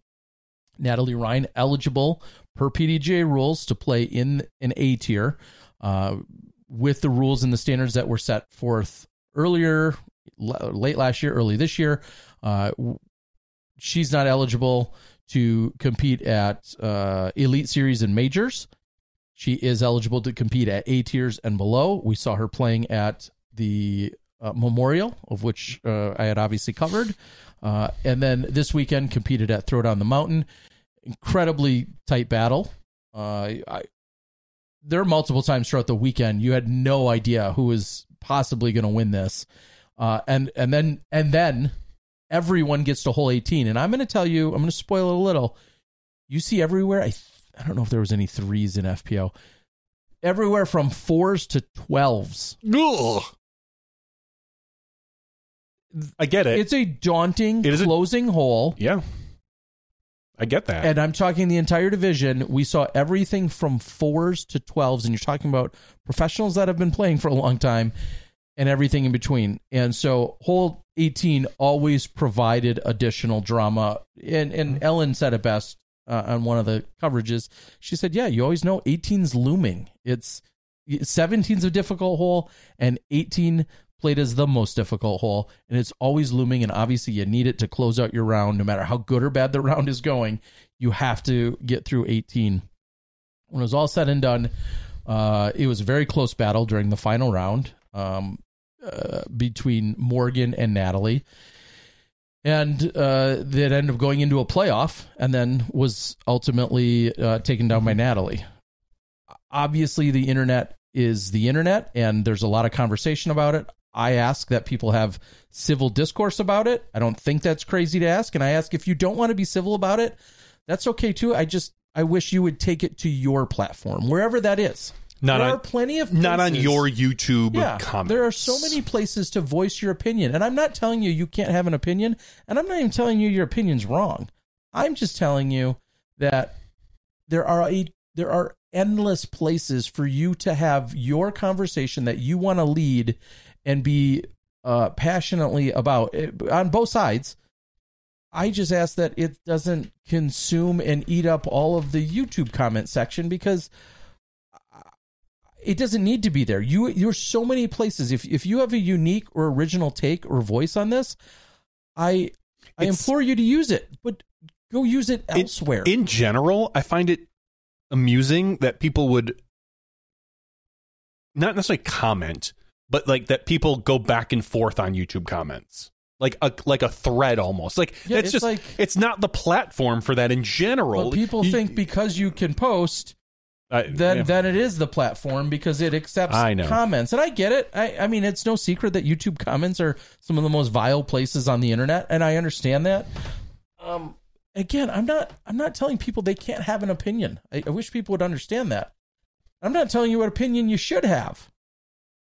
Speaker 1: Natalie Ryan eligible per PDGA rules to play in an A tier, uh, with the rules and the standards that were set forth earlier, l- late last year, early this year. Uh, she's not eligible to compete at uh, elite series and majors. She is eligible to compete at A tiers and below. We saw her playing at the uh, Memorial, of which uh, I had obviously covered. Uh, and then this weekend competed at Throwdown the Mountain. Incredibly tight battle. Uh, I, there are multiple times throughout the weekend you had no idea who was possibly going to win this, uh, and and then and then everyone gets to hole 18. And I'm going to tell you, I'm going to spoil it a little. You see everywhere. I I don't know if there was any threes in FPO. Everywhere from fours to twelves.
Speaker 2: Ugh. I get it.
Speaker 1: It's a daunting
Speaker 2: It is a-
Speaker 1: closing hole.
Speaker 2: yeah. I get that.
Speaker 1: And I'm talking the entire division. We saw everything from fours to 12s, and you're talking about professionals that have been playing for a long time and everything in between. And so, hole 18 always provided additional drama. And, and mm-hmm. Ellen said it best uh, on one of the coverages. She said, Yeah, you always know 18's looming. It's 17's a difficult hole, and 18 played as the most difficult hole, and it's always looming. And obviously, you need it to close out your round, no matter how good or bad the round is going. You have to get through 18. When it was all said and done, uh, it was a very close battle during the final round um, uh, between Morgan and Natalie. And uh, that ended up going into a playoff and then was ultimately uh, taken down by Natalie. Obviously, the internet is the internet, and there's a lot of conversation about it. I ask that people have civil discourse about it. I don't think that's crazy to ask. And I ask if you don't want to be civil about it, that's okay too. I just I wish you would take it to your platform, wherever that is.
Speaker 2: Not
Speaker 1: there
Speaker 2: on-
Speaker 1: are plenty of places,
Speaker 2: Not on your YouTube
Speaker 1: yeah,
Speaker 2: comments.
Speaker 1: there are so many places to voice your opinion, and I'm not telling you you can't have an opinion, and I'm not even telling you your opinion's wrong. I'm just telling you that there are a there are endless places for you to have your conversation that you want to lead and be uh, passionately about on both sides. I just ask that it doesn't consume and eat up all of the YouTube comment section because it doesn't need to be there. You there's so many places. If if you have a unique or original take or voice on this, I I
Speaker 2: It's-
Speaker 1: implore you to use it, but go use it
Speaker 2: In-
Speaker 1: elsewhere.
Speaker 2: In, general, I find it amusing that people would not necessarily comment, but like that people go back and forth on YouTube comments. Like a like a thread almost. Like
Speaker 1: Yeah,
Speaker 2: it's,
Speaker 1: it's
Speaker 2: just
Speaker 1: like-
Speaker 2: it's not the platform for that in general.
Speaker 1: but people
Speaker 2: You-
Speaker 1: think because you can post,
Speaker 2: uh,
Speaker 1: then
Speaker 2: yeah.
Speaker 1: then it is the platform because it accepts
Speaker 2: I
Speaker 1: comments. And I get it. I, I mean, it's no secret that YouTube comments are some of the most vile places on the internet, and I understand that. Um, again, I'm not I'm not telling people they can't have an opinion. I, I wish people would understand that. I'm not telling you what opinion you should have.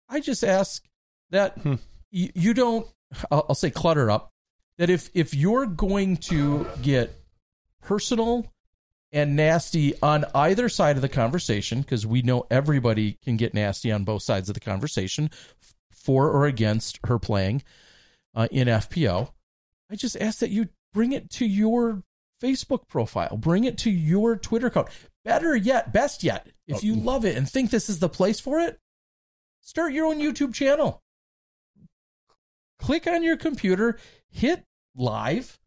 Speaker 1: I just ask that
Speaker 2: Hmm.
Speaker 1: you, you don't. I'll, I'll say clutter up. That if if you're going to get personal and nasty on either side of the conversation, because we know everybody can get nasty on both sides of the conversation, for or against her playing uh, in FPO. I just ask that you bring it to your Facebook profile, bring it to your Twitter account. Better yet, best yet, if you love it and think this is the place for it, start your own YouTube channel. Click on your computer, hit live,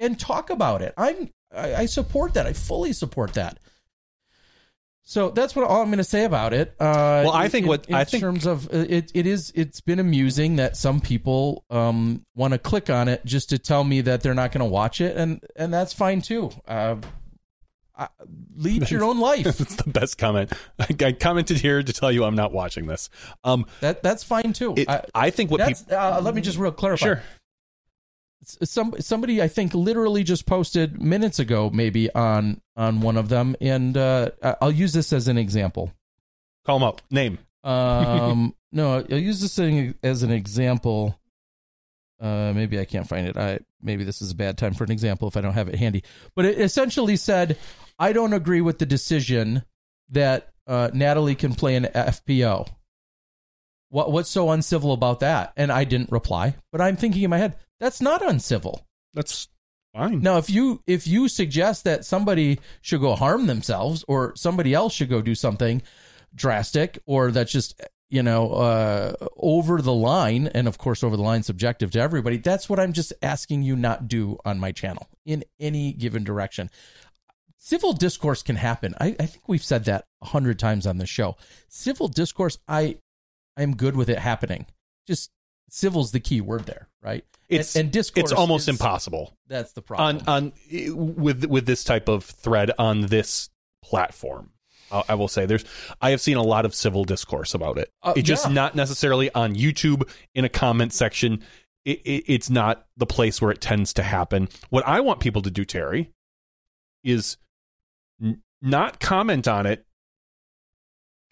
Speaker 1: and talk about it. I'm I, I support that. I fully support that. So that's what all I'm going to say about it. Uh,
Speaker 2: Well, I think
Speaker 1: in-
Speaker 2: what-
Speaker 1: in
Speaker 2: I think-
Speaker 1: terms of uh, it, it is it's been amusing that some people um, want to click on it just to tell me that they're not going to watch it, and and that's fine too. Uh, I, lead your own life.
Speaker 2: That's the best comment. I, I commented here to tell you I'm not watching this. Um,
Speaker 1: That that's fine too.
Speaker 2: it,
Speaker 1: I,
Speaker 2: I think what people
Speaker 1: uh, let me just real clarify.
Speaker 2: sure.
Speaker 1: Some somebody I think literally just posted minutes ago maybe on on one of them and uh I'll use this as an example.
Speaker 2: Call them up. Name.
Speaker 1: Um no, I'll use this thing as an example. Uh maybe I can't find it. I maybe this is a bad time for an example if I don't have it handy. But it essentially said I don't agree with the decision that uh Natalie can play an FPO. What what's so uncivil about that? And I didn't reply, but I'm thinking in my head, that's not uncivil.
Speaker 2: That's fine.
Speaker 1: Now, if you if you suggest that somebody should go harm themselves or somebody else should go do something drastic or that's just you know uh, over the line, and of course over the line subjective to everybody, that's what I'm just asking you not do on my channel in any given direction. Civil discourse can happen. I, I think we've said that a hundred times on the show. Civil discourse, I I'm good with it happening. Just civil's the key word there, right?
Speaker 2: It's
Speaker 1: and, and discourse.
Speaker 2: It's almost
Speaker 1: is-
Speaker 2: impossible
Speaker 1: That's the problem.
Speaker 2: on on with with this type of thread on this platform. I I will say there's I have seen a lot of civil discourse about it.
Speaker 1: Uh,
Speaker 2: it's just
Speaker 1: yeah.
Speaker 2: not necessarily on YouTube in a comment section. It, it, it's not the place where it tends to happen. What I want people to do, Terry, is n- not comment on it.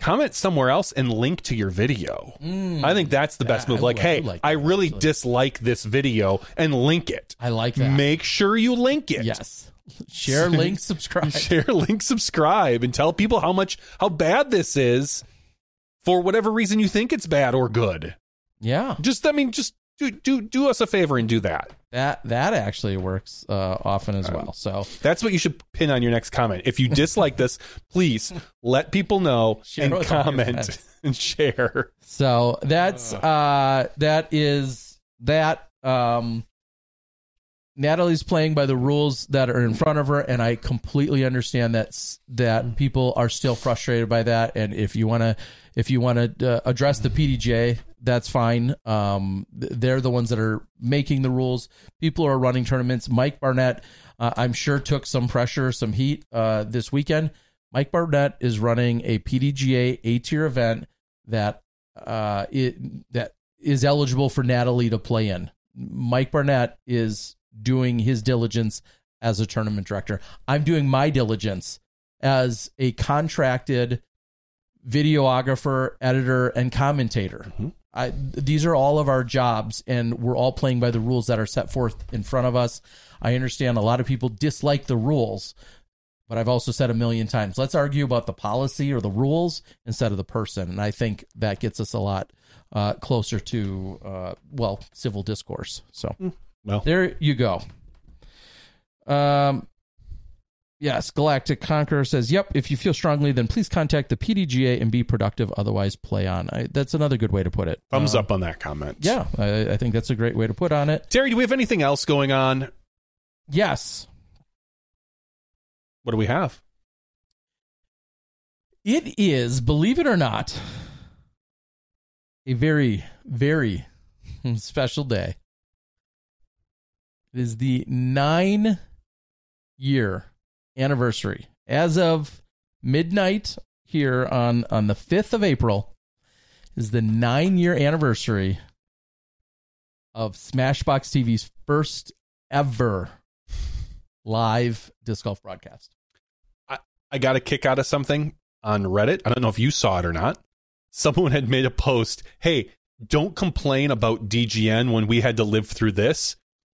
Speaker 2: Comment somewhere else and link to your video.
Speaker 1: Mm.
Speaker 2: I think that's the best
Speaker 1: Yeah,
Speaker 2: move.
Speaker 1: I
Speaker 2: Like, hey,
Speaker 1: I like
Speaker 2: I really
Speaker 1: actually.
Speaker 2: dislike this video, and link it.
Speaker 1: I like that.
Speaker 2: Make sure you link it.
Speaker 1: Yes. Share, link, subscribe.
Speaker 2: Share, link, subscribe, and tell people how much how bad this is for whatever reason you think it's bad or good.
Speaker 1: Yeah,
Speaker 2: Just I mean, just do do do us a favor and do that.
Speaker 1: that that actually works uh, often as well. So
Speaker 2: That's what you should pin on your next comment. If you dislike this, please let people know
Speaker 1: Share
Speaker 2: and
Speaker 1: with all your
Speaker 2: comment and share.
Speaker 1: so that's uh that is that um Natalie's playing by the rules that are in front of her, and I completely understand that that people are still frustrated by that. And if you want to, if you want to uh, address the PDJ, that's fine. Um, they're the ones that are making the rules. People are running tournaments. Mike Barnett, uh, I'm sure, took some pressure, some heat uh, this weekend. Mike Barnett is running a PDGA A tier event that uh, it, that is eligible for Natalie to play in. Mike Barnett is doing his diligence as a tournament director. I'm doing my diligence as a contracted videographer, editor, and commentator. I, these are all of our jobs, and we're all playing by the rules that are set forth in front of us. I understand a lot of people dislike the rules, but I've also said a million times let's argue about the policy or the rules instead of the person. And I think that gets us a lot uh, closer to, uh, well, civil discourse. So
Speaker 2: Well,
Speaker 1: there you go. Um, yes, Galactic Conqueror says, "Yep. If you feel strongly, then please contact the PDGA and be productive. Otherwise, play on." I, that's another good way to put it.
Speaker 2: thumbs
Speaker 1: Um,
Speaker 2: up on that comment.
Speaker 1: Yeah, I, I think that's a great way to put on it.
Speaker 2: Terry, do we have anything else going on?
Speaker 1: Yes,
Speaker 2: What do we have?
Speaker 1: it is. Believe it or not, a very, very special day. It is the nine year anniversary. As of midnight here on, on the 5th of April, is the nine year anniversary of Smashboxx TV's first ever live disc golf broadcast.
Speaker 2: I I got a kick out of something on Reddit. I don't know if you saw it or not. Someone had made a post, "Hey, don't complain about DGN when we had to live through this."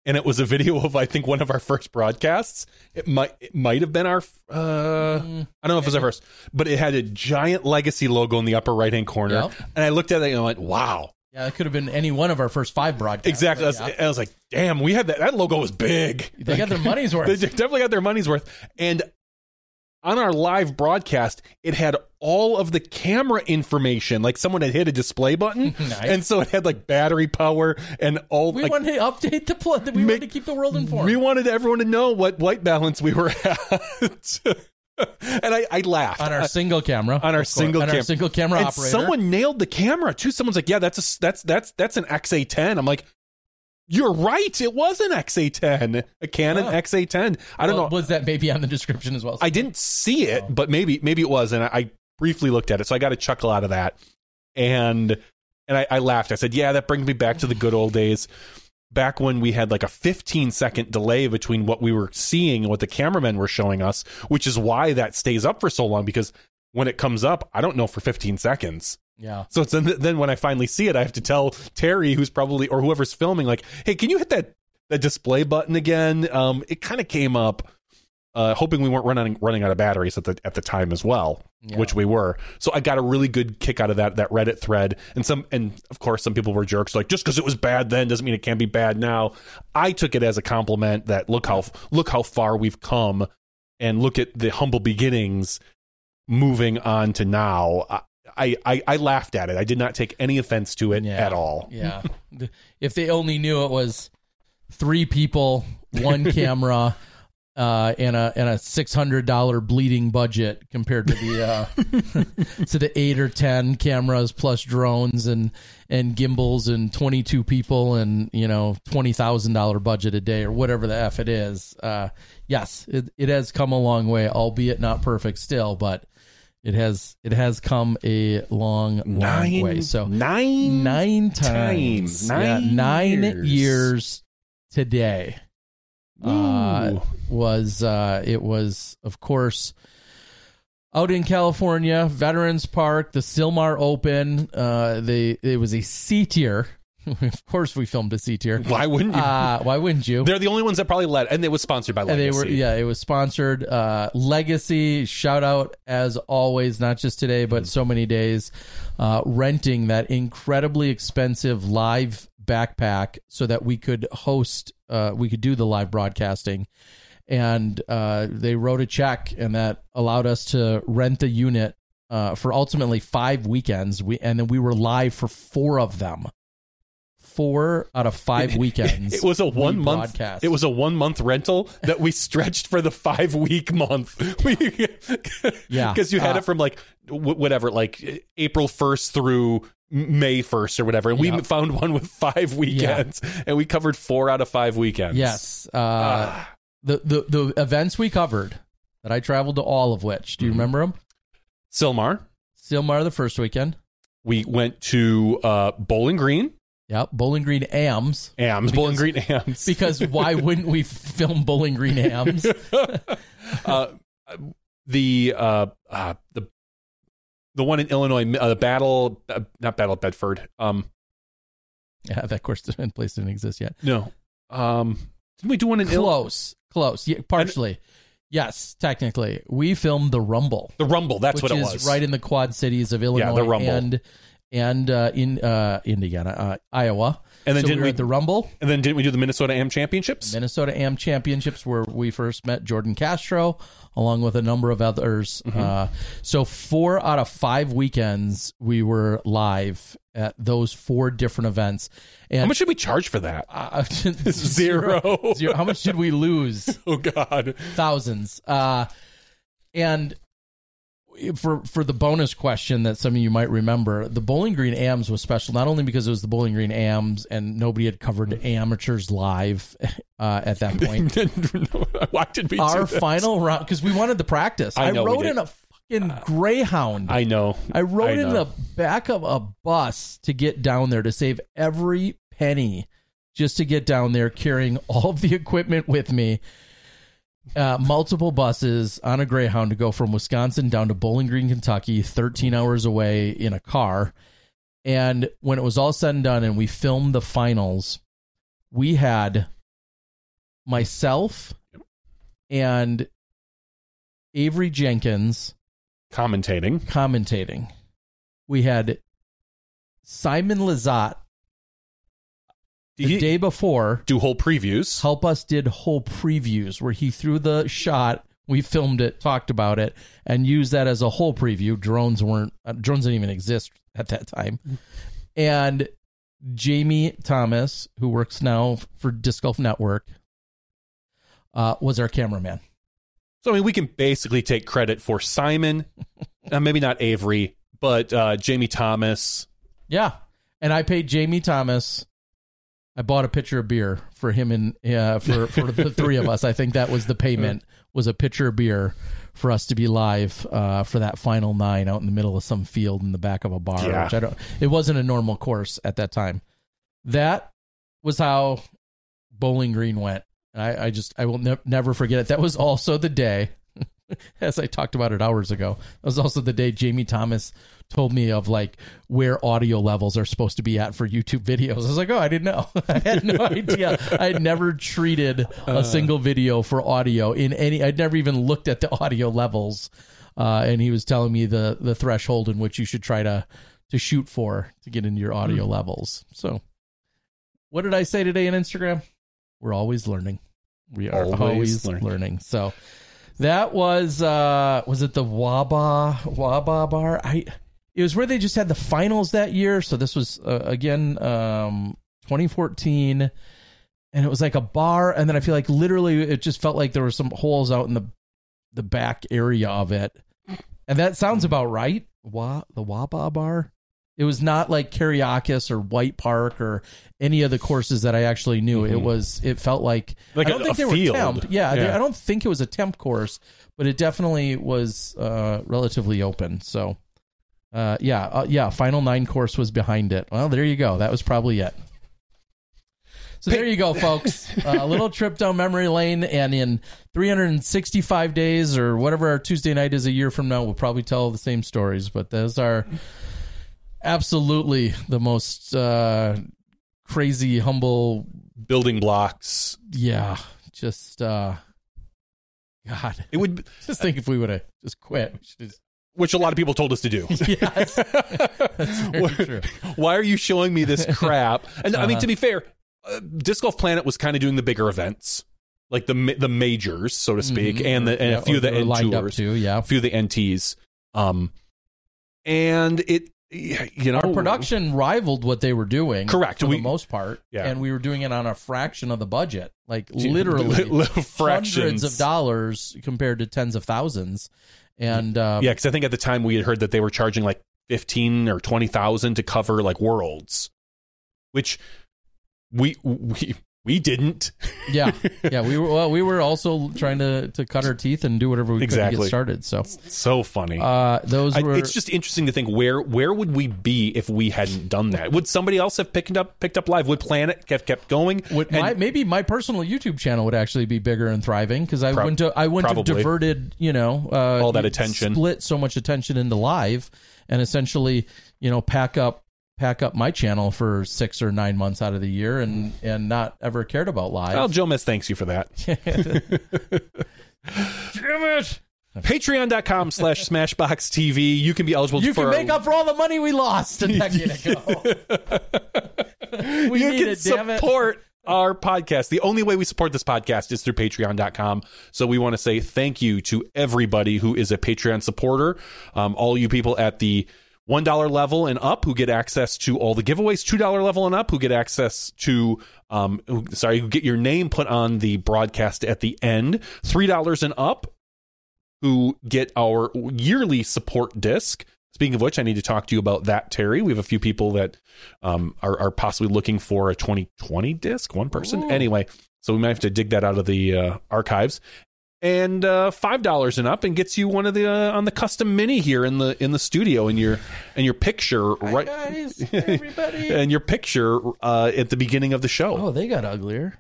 Speaker 2: And it was a video of I think one of our first broadcasts. It might it might have been our uh I don't know if it was our first, but it had a giant legacy logo in the upper right-hand corner.
Speaker 1: Yep.
Speaker 2: And I looked at it and I went, "Wow."
Speaker 1: Yeah, it could have been any one of our first five broadcasts.
Speaker 2: Exactly. That's-
Speaker 1: yeah.
Speaker 2: I was like, "Damn, we had that that logo was big."
Speaker 1: They got their money's worth.
Speaker 2: They definitely got their money's worth. And on our live broadcast, it had all of the camera information. Like someone had hit a display button,
Speaker 1: Nice.
Speaker 2: and so it had like battery power and all.
Speaker 1: We
Speaker 2: like,
Speaker 1: wanted to update the plot. We
Speaker 2: Make-
Speaker 1: wanted to keep the world informed.
Speaker 2: we wanted everyone to know what white balance we were at. and I, I laughed
Speaker 1: on our single camera,
Speaker 2: on our single
Speaker 1: on our single camera
Speaker 2: and
Speaker 1: operator.
Speaker 2: Someone nailed the camera too. Someone's like, "Yeah, that's a that's that's that's an XA10." I'm like, "You're right. It was an XA10, a Canon
Speaker 1: Huh.
Speaker 2: XA10." I don't
Speaker 1: Well,
Speaker 2: know.
Speaker 1: Was that maybe on the description as well?
Speaker 2: I didn't see it,
Speaker 1: Oh.
Speaker 2: but maybe maybe it was, and I, I briefly looked at it, so I got a chuckle out of that, and and I, I laughed. I said, "Yeah, that brings me back to the good old days." Back when we had like a 15 second delay between what we were seeing and what the cameramen were showing us, which is why that stays up for so long because when it comes up, I don't know for 15 seconds.
Speaker 1: Yeah.
Speaker 2: So it's then, then when I finally see it, I have to tell Terry, who's probably or whoever's filming, like, "Hey, can you hit that that display button again?" Um, it kind of came up, uh, hoping we weren't running running out of batteries at the at the time as well,
Speaker 1: Yeah.
Speaker 2: which we were. So I got a really good kick out of that that Reddit thread, and some and of course some people were jerks, like just because it was bad then doesn't mean it can't be bad now. I took it as a compliment that look how look how far we've come, and look at the humble beginnings, moving on to now. I, I, I, laughed at it. I did not take any offense to it
Speaker 1: Yeah.
Speaker 2: at all.
Speaker 1: Yeah. if they only knew it was three people, one camera, uh, and a and a six hundred dollar bleeding budget compared to the uh, to the eight or ten cameras plus drones and and gimbals and twenty two people and you know twenty thousand dollar budget a day or whatever the f it is. Uh, yes, it it has come a long way, albeit not perfect still, but. It has it has come a long, long
Speaker 2: Nine
Speaker 1: way. So
Speaker 2: nine
Speaker 1: nine
Speaker 2: times.
Speaker 1: times. yeah,
Speaker 2: Nine
Speaker 1: nine
Speaker 2: years.
Speaker 1: years. today. Uh, was uh, it was of course out in California, Veterans Park, the Sylmar Open. Uh, they it was a C tier of course, we filmed a C tier.
Speaker 2: Why wouldn't you?
Speaker 1: Uh, why wouldn't you?
Speaker 2: They're the only ones that probably led, and it was sponsored by
Speaker 1: And
Speaker 2: Legacy.
Speaker 1: they were yeah it was sponsored uh legacy shout out as always not just today but so many days uh renting that incredibly expensive live backpack so that we could host uh we could do the live broadcasting and uh they wrote a check and that allowed us to rent the unit uh for ultimately 5 weekends we and then we were live for 4 of them four out of five weekends.
Speaker 2: It was a one month.
Speaker 1: broadcast.
Speaker 2: It was a one month rental that we stretched for the five week month.
Speaker 1: Yeah.
Speaker 2: because you had
Speaker 1: Uh,
Speaker 2: it from like whatever, like April first through May first or whatever, and we found one with five weekends, and we covered four out of five weekends.
Speaker 1: Yes. Uh,
Speaker 2: Ah.
Speaker 1: the, the the events we covered that I traveled to all of which. Do you
Speaker 2: Mm-hmm.
Speaker 1: remember them?
Speaker 2: Sylmar.
Speaker 1: Sylmar the first weekend.
Speaker 2: We went to uh, Bowling Green,
Speaker 1: Yep. Bowling Green AMs.
Speaker 2: AMS, Bowling Green AMS.
Speaker 1: Because why wouldn't we film Bowling Green AMs?
Speaker 2: uh, the uh, uh, the the one in Illinois, uh, the battle, uh, not Battle of Bedford. Um,
Speaker 1: Yeah, that course in place didn't exist yet.
Speaker 2: no, um, didn't we do one in Illinois?
Speaker 1: Close. Close. Yeah, partially. Yes, technically. We filmed the Rumble.
Speaker 2: The Rumble. That's what it
Speaker 1: is
Speaker 2: was.
Speaker 1: right in the Quad Cities of Illinois Yeah,
Speaker 2: the Rumble.
Speaker 1: and and uh, in uh, Indiana, uh, Iowa.
Speaker 2: And then
Speaker 1: so
Speaker 2: didn't
Speaker 1: we
Speaker 2: we-
Speaker 1: the Rumble,
Speaker 2: and then didn't we do the Minnesota Am Championships?
Speaker 1: Minnesota Am Championships, where we first met Jordan Castro, along with a number of others.
Speaker 2: Mm-hmm.
Speaker 1: Uh, so four out of five weekends we were live at those four different events. And
Speaker 2: How much did we charge for that?
Speaker 1: uh,
Speaker 2: Zero.
Speaker 1: Zero. How much did we lose?
Speaker 2: Oh God.
Speaker 1: thousands. Uh, and for for the bonus question that some of you might remember, the Bowling Green AMs was special not only because it was the Bowling Green AMs and nobody had covered amateurs live uh, at that point.
Speaker 2: Why did we
Speaker 1: Our final round because we wanted the practice.
Speaker 2: I
Speaker 1: I, rode in a fucking Greyhound.
Speaker 2: I know.
Speaker 1: I rode in
Speaker 2: know.
Speaker 1: the back of a bus to get down there to save every penny just to get down there carrying all of the equipment with me. Uh, multiple buses on a Greyhound to go from Wisconsin down to Bowling Green, Kentucky, 13 hours away in a car. And when it was all said and done and we filmed the finals, we had myself and Avery Jenkins
Speaker 2: commentating.
Speaker 1: commentating. We had Simon Lizotte the
Speaker 2: He-
Speaker 1: day before
Speaker 2: do whole previews.
Speaker 1: help us did whole previews where he threw the shot, we filmed it, talked about it, and used that as a whole preview. Drones weren't uh, drones didn't even exist at that time. And Jamie Thomas, who works now for Disc Golf Network, uh, was our cameraman.
Speaker 2: So I mean, we can basically take credit for Simon, uh, maybe not Avery, but uh, Jamie Thomas.
Speaker 1: Yeah. And I paid Jamie Thomas. I bought a pitcher of beer for him and uh, for for the three of us. I think that was the payment was a pitcher of beer for us to be live uh, for that final nine out in the middle of some field in the back of a bar.
Speaker 2: Yeah.
Speaker 1: Which I don't. It wasn't a normal course at that time. That was how Bowling Green went. I, I just I will ne- never forget it. That was also the day, as I talked about it hours ago. That was also the day Jamie Thomas told me of like where audio levels are supposed to be at for YouTube videos. I was like, oh, I didn't know. I had no idea. I had never treated a single video for audio in any. I'd never even looked at the audio levels. Uh, and he was telling me the the threshold in which you should try to to shoot for to get into your audio levels. So, what did I say today on Instagram? We're always learning. We are
Speaker 2: Always
Speaker 1: always,
Speaker 2: learning.
Speaker 1: learning. So that was uh was it the Waba Waba bar? I it was where they just had the finals that year. So this was uh, again um 2014 and it was like a bar and then I feel like literally it just felt like there were some holes out in the the back area of it. And that sounds about right. Wa the Waba bar? It was not like Kereiakes or White Park or any of the courses that I actually knew. It was. It felt like,
Speaker 2: Like
Speaker 1: I don't
Speaker 2: a-
Speaker 1: think they were temp. Yeah,
Speaker 2: Yeah.
Speaker 1: I don't think it was a temp course, but it definitely was uh, relatively open. So, uh, yeah, uh, yeah. Final nine course was behind it. Well, there you go. That was probably it. So there you go, folks. Uh, a little trip down memory lane, and in 365 days or whatever our Tuesday night is a year from now, we'll probably tell the same stories. But those are absolutely the most uh, crazy humble.
Speaker 2: building blocks.
Speaker 1: Yeah, just uh, God,
Speaker 2: It would,
Speaker 1: just think if we would have just quit. Just,
Speaker 2: which a lot of people told us to do.
Speaker 1: yes, that's very true.
Speaker 2: Why are you showing me this crap? And I mean,
Speaker 1: Uh-huh.
Speaker 2: to be fair, uh, Disc Golf Planet was kind of doing the bigger events, like the the majors, so to speak,
Speaker 1: Mhm.
Speaker 2: and the and
Speaker 1: Yeah,
Speaker 2: a few of the end tours,
Speaker 1: too. Yeah,
Speaker 2: a few of the NTs. Um, and it, you know,
Speaker 1: our production rivaled what they were doing.
Speaker 2: Correct.
Speaker 1: for
Speaker 2: We-
Speaker 1: the most part.
Speaker 2: Yeah.
Speaker 1: and we were doing it on a fraction of the budget, like literally
Speaker 2: fractions.
Speaker 1: hundreds of dollars compared to tens of thousands. And uh,
Speaker 2: Yeah, because I think at the time we had heard that they were charging like fifteen or twenty thousand to cover like worlds, which we we we didn't.
Speaker 1: yeah, yeah, we were well, we were also trying to to cut our teeth and do whatever we could to get started. So
Speaker 2: So funny.
Speaker 1: uh, those
Speaker 2: I,
Speaker 1: were
Speaker 2: it's just interesting to think where where would we be if we hadn't done that? Would somebody else have picked up picked up live? Would Planet have kept going?
Speaker 1: Would
Speaker 2: And-
Speaker 1: my, maybe my personal YouTube channel would actually be bigger and thriving because I
Speaker 2: Prob-
Speaker 1: wouldn't have, I wouldn't have diverted you know uh,
Speaker 2: All that attention.
Speaker 1: split so much attention into live and essentially you know pack up pack up my channel for six or nine months out of the year and and not ever cared about live.
Speaker 2: well, Joe Miss thanks you for that.
Speaker 1: Damn it!
Speaker 2: Patreon.com slash Smashboxx TV. You can be eligible
Speaker 1: You
Speaker 2: for
Speaker 1: can make up for all the money we lost a decade ago. we
Speaker 2: you
Speaker 1: need
Speaker 2: can
Speaker 1: it, damn it.
Speaker 2: support our podcast. The only way we support this podcast is through patreon.com. So we want to say thank you to everybody who is a Patreon supporter. Um, all you people at the $1 level and up who get access to all the giveaways, $2 level and up who get access to, um, who, sorry, who get your name put on the broadcast at the end, $3 and up who get our yearly support disc. Speaking of which, I need to talk to you about that, Terry. We have a few people that um, are, are possibly looking for a 2020 disc, one person. Anyway, so we might have to dig that out of the uh, archives. And uh, five dollars and up, and gets you one of the uh, on the custom mini here in the in the studio, and your and your picture right,
Speaker 1: guys, everybody.
Speaker 2: and your picture uh, at the beginning of the show.
Speaker 1: oh, they got uglier.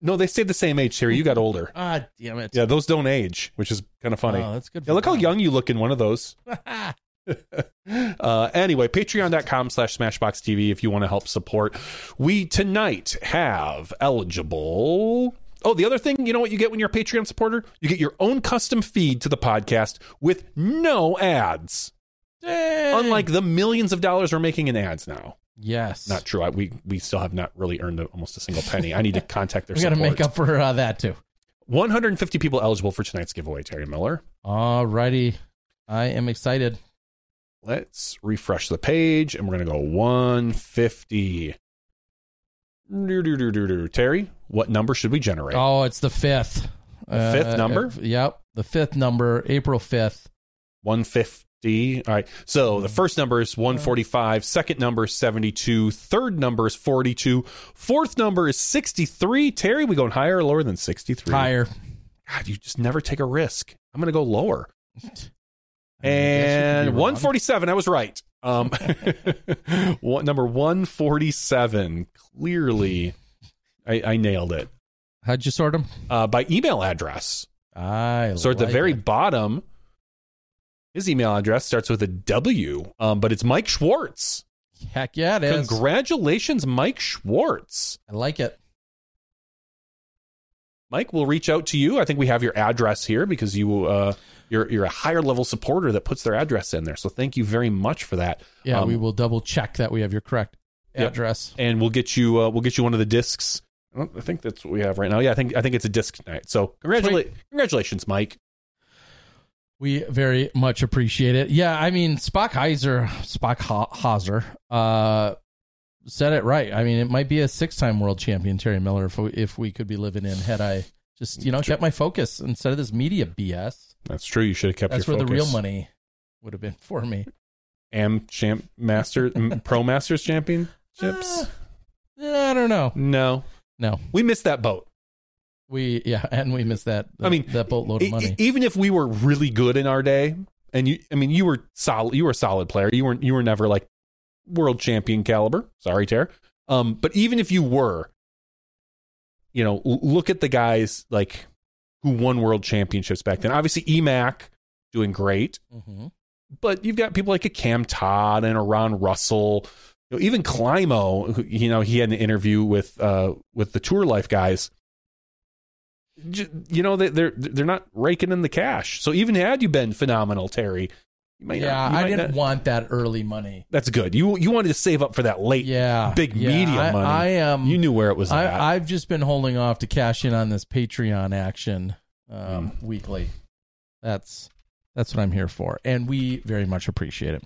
Speaker 2: No, they stayed the same age, Terry. You got older.
Speaker 1: Ah, damn it.
Speaker 2: Yeah, those don't age, which is kind of funny.
Speaker 1: Oh, that's good.
Speaker 2: Yeah, look how young you look in one of those. uh, anyway, patreon.com slash smashboxx TV if you want to help support. We tonight have eligible. Oh, the other thing, you know what you get when you're a Patreon supporter? You get your own custom feed to the podcast with no ads.
Speaker 1: Dang.
Speaker 2: Unlike the millions of dollars we're making in ads now.
Speaker 1: yes,
Speaker 2: Not true. I, we we still have not really earned almost a single penny. I need to contact their
Speaker 1: we got to make up for uh, that too.
Speaker 2: 150 people eligible for tonight's giveaway, Terry Miller.
Speaker 1: Alrighty, I am excited.
Speaker 2: Let's refresh the page and we're going to go 150. Terry, what number should we generate?
Speaker 1: Oh, it's the fifth.
Speaker 2: The fifth number?
Speaker 1: uh, yep, the fifth number, April fifth.
Speaker 2: 150. All right. So the first number is 145. Second number is 72. Third number is 42. Fourth number is 63. Terry, we going higher or lower than 63?
Speaker 1: Higher.
Speaker 2: God, you just never take a risk. I'm going to go lower.
Speaker 1: I guess you
Speaker 2: And
Speaker 1: could be wrong.
Speaker 2: 147, I was right. Um, one, number 147, clearly, I, I nailed it.
Speaker 1: How'd you sort them?
Speaker 2: Uh, by email address.
Speaker 1: I
Speaker 2: So at the
Speaker 1: like
Speaker 2: very
Speaker 1: it.
Speaker 2: bottom, his email address starts with a W, um, but it's Mike Schwartz.
Speaker 1: heck yeah, it is.
Speaker 2: Congratulations, Mike Schwartz.
Speaker 1: I like it.
Speaker 2: Mike, we'll reach out to you. I think we have your address here because you uh, you're you're a higher level supporter that puts their address in there. So thank you very much for that.
Speaker 1: Yeah,
Speaker 2: Um,
Speaker 1: we will double check that we have your correct
Speaker 2: Yep.
Speaker 1: address.
Speaker 2: and we'll get you uh, we'll get you one of the discs. I don't- I think that's what we have right now. Yeah, I think I think it's a disc night. So congratulations, congratulations, Mike.
Speaker 1: We very much appreciate it. Yeah, I mean Spock Heiser, Spock Hauser, uh, said it right. I mean, it might be a six-time world champion, Terry Miller, if we, if we could be living in had I just you know kept my focus instead of this media BS.
Speaker 2: That's true. You should have kept your focus.
Speaker 1: That's where the real money would have been for me.
Speaker 2: Am champ master pro masters championships.
Speaker 1: Uh, I don't know.
Speaker 2: no,
Speaker 1: No,
Speaker 2: we missed that boat.
Speaker 1: we yeah, and we missed that.
Speaker 2: I mean,
Speaker 1: that boatload of money.
Speaker 2: e- even if we were really good in our day, and you, I mean, you were solid. You were a solid player. You weren't. You were never like world champion caliber. Sorry, Tara. Um, but even if you were, you know, look at the guys like who won world championships back then. Obviously, EMAC doing great,
Speaker 1: hmm
Speaker 2: but you've got people like a Cam Todd and a Ron Russell. you know, even Climo, who, you know, he had an interview with uh, with the Tour Life guys. You know, they, they're they're not raking in the cash. So even had you been phenomenal, Terry,
Speaker 1: Yeah,
Speaker 2: not,
Speaker 1: I didn't
Speaker 2: not-
Speaker 1: want that early money.
Speaker 2: That's good. You you wanted to save up for that late,
Speaker 1: Yeah,
Speaker 2: big
Speaker 1: yeah,
Speaker 2: media
Speaker 1: I,
Speaker 2: money.
Speaker 1: I am.
Speaker 2: you knew where it was at.
Speaker 1: I, I've just been holding off to cash in on this Patreon action um,
Speaker 2: Hmm.
Speaker 1: weekly. That's that's what I'm here for, and we very much appreciate it.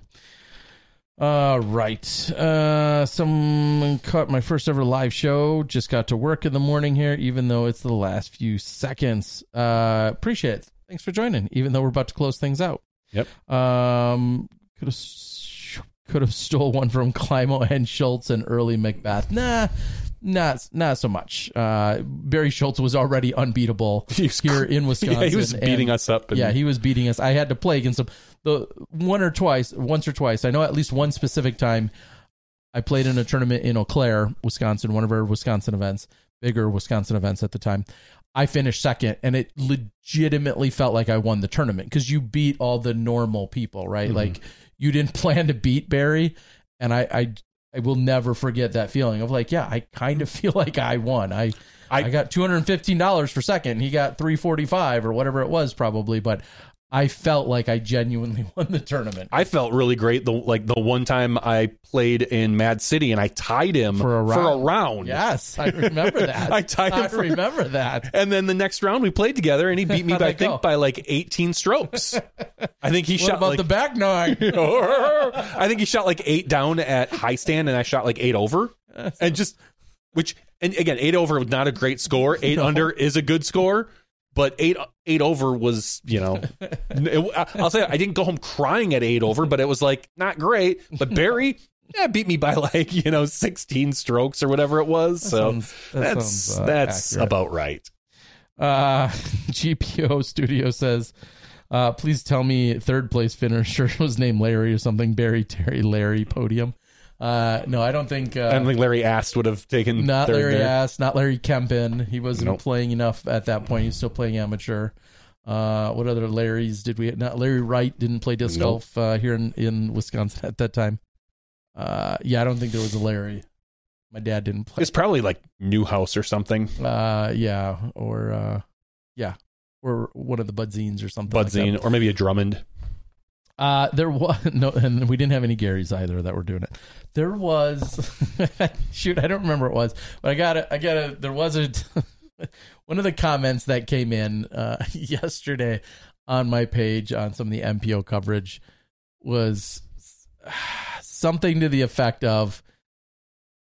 Speaker 1: All right, uh, someone caught my first ever live show. Just got to work in the morning here, even though it's the last few seconds. Uh, appreciate it. Thanks for joining, even though we're about to close things out.
Speaker 2: Yep.
Speaker 1: Um, could have could have stole one from Climo and Schultz and early McBeth. Nah, not not so much. Uh, Barry Schultz was already unbeatable
Speaker 2: was
Speaker 1: here in Wisconsin.
Speaker 2: yeah, he was
Speaker 1: and-
Speaker 2: beating us up. And,
Speaker 1: yeah, he was beating us. I had to play against him the one or twice, once or twice. I know at least one specific time. I played in a tournament in Eau Claire, Wisconsin, one of our Wisconsin events, bigger Wisconsin events at the time. I finished second, and it legitimately felt like I won the tournament because you beat all the normal people, right?
Speaker 2: Mm-hmm.
Speaker 1: Like you didn't plan to beat Barry, and I, I, I will never forget that feeling of like, yeah, I kind of feel like I won. I, I,
Speaker 2: I-
Speaker 1: got two hundred and fifteen dollars for second. He got three forty five or whatever it was, probably, but. I felt like I genuinely won the tournament.
Speaker 2: I felt really great. The like the one time I played in Mad City and I tied him
Speaker 1: For a round.
Speaker 2: round.
Speaker 1: Yes, I remember that.
Speaker 2: I tied him
Speaker 1: I
Speaker 2: for-
Speaker 1: remember that.
Speaker 2: And then the next round we played together and he beat me by I
Speaker 1: that go?
Speaker 2: think by like 18 strokes. I think he
Speaker 1: What
Speaker 2: shot
Speaker 1: about
Speaker 2: like
Speaker 1: the back nine?
Speaker 2: I think he shot like 8 down at high stand and I shot like 8 over. And just which and again 8 over was not a great score. 8 under is a good score. But eight eight over was, you know, it- I'll say I didn't go home crying at eight over, but it was like not great. But Barry, yeah, beat me by like you know sixteen strokes or whatever it was. so
Speaker 1: sounds- that
Speaker 2: that's
Speaker 1: sounds, uh,
Speaker 2: that's
Speaker 1: accurate.
Speaker 2: about right.
Speaker 1: Uh, GPO Studio says, uh, please tell me third place finisher was named Larry or something. Barry, Terry, Larry, podium. Uh, no, I don't think. Uh,
Speaker 2: I don't think Larry Ast would have taken
Speaker 1: not
Speaker 2: third
Speaker 1: Larry
Speaker 2: there.
Speaker 1: Ass, not Larry Kempin. He wasn't
Speaker 2: Nope.
Speaker 1: playing enough at that point. He was still playing amateur. Uh, what other Larrys did we? Not Larry Wright didn't play disc
Speaker 2: Nope.
Speaker 1: golf uh, here in, in Wisconsin at that time. Uh, yeah, I don't think there was a Larry. My dad didn't play.
Speaker 2: It's probably like Newhouse or something.
Speaker 1: Uh, yeah, or uh, yeah, or one of the Budzines or something. like.
Speaker 2: Budzine or maybe a Drummond.
Speaker 1: Uh, there was no, and we didn't have any Garys either that were doing it. There was, shoot, I don't remember what it was, but I got it. I got it. There was a one of the comments that came in uh, yesterday on my page on some of the MPO coverage was something to the effect of,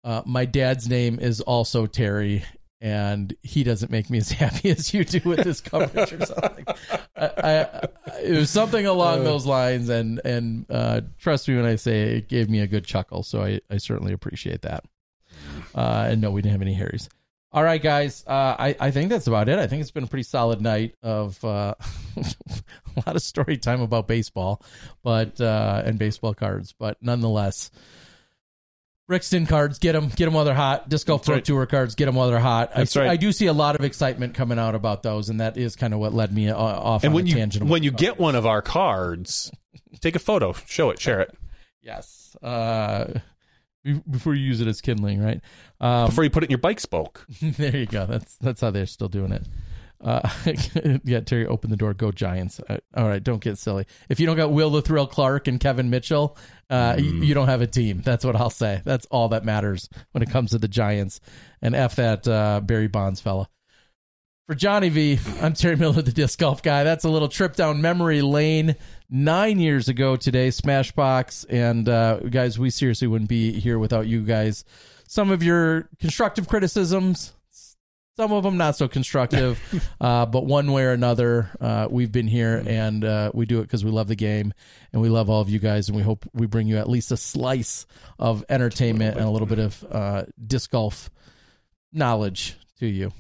Speaker 1: uh, "My dad's name is also Terry." And he doesn't make me as happy as you do with this coverage, or something. I, I, it was something along those lines, and and uh, trust me when I say it gave me a good chuckle. So I, I certainly appreciate that. Uh, and no, we didn't have any Harrys. All right, guys. Uh, I I think that's about it. I think it's been a pretty solid night of uh, a lot of story time about baseball, but uh, and baseball cards, but nonetheless. Brixton cards, get them, get them while they're hot. Disc Golf Pro
Speaker 2: right.
Speaker 1: Tour cards, get them while they're hot. I
Speaker 2: That's
Speaker 1: see-
Speaker 2: right.
Speaker 1: I do see a lot of excitement coming out about those, and that is kind of what led me uh, off
Speaker 2: And
Speaker 1: on
Speaker 2: when you
Speaker 1: tangent.
Speaker 2: when you
Speaker 1: cards.
Speaker 2: get one of our cards, take a photo, show it, share it
Speaker 1: Yes. Uh, before you use it as kindling, right? Um,
Speaker 2: before you put it in your bike spoke.
Speaker 1: there you go. That's that's how they're still doing it. Uh, yeah, Terry, open the door. Go Giants. Uh, all right, don't get silly. If you don't got Will the Thrill Clark and Kevin Mitchell, uh, y- you don't have a team. That's what I'll say. That's all that matters when it comes to the Giants. And F that uh, Barry Bonds fella. For Johnny V, I'm Terry Miller, the disc golf guy. That's a little trip down memory lane. Nine years ago today, Smashboxx. And uh, guys, we seriously wouldn't be here without you guys. Some of your constructive criticisms, some of them not so constructive, uh, but one way or another, uh, we've been here and uh, we do it because we love the game and we love all of you guys. And we hope we bring you at least a slice of entertainment and a little bit of uh, disc golf knowledge to you.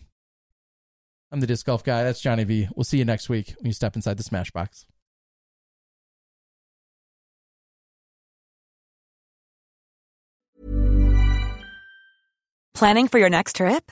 Speaker 1: I'm the disc golf guy. That's Johnny V. We'll see you next week when you step inside the Smashboxx.
Speaker 3: Planning for your next trip?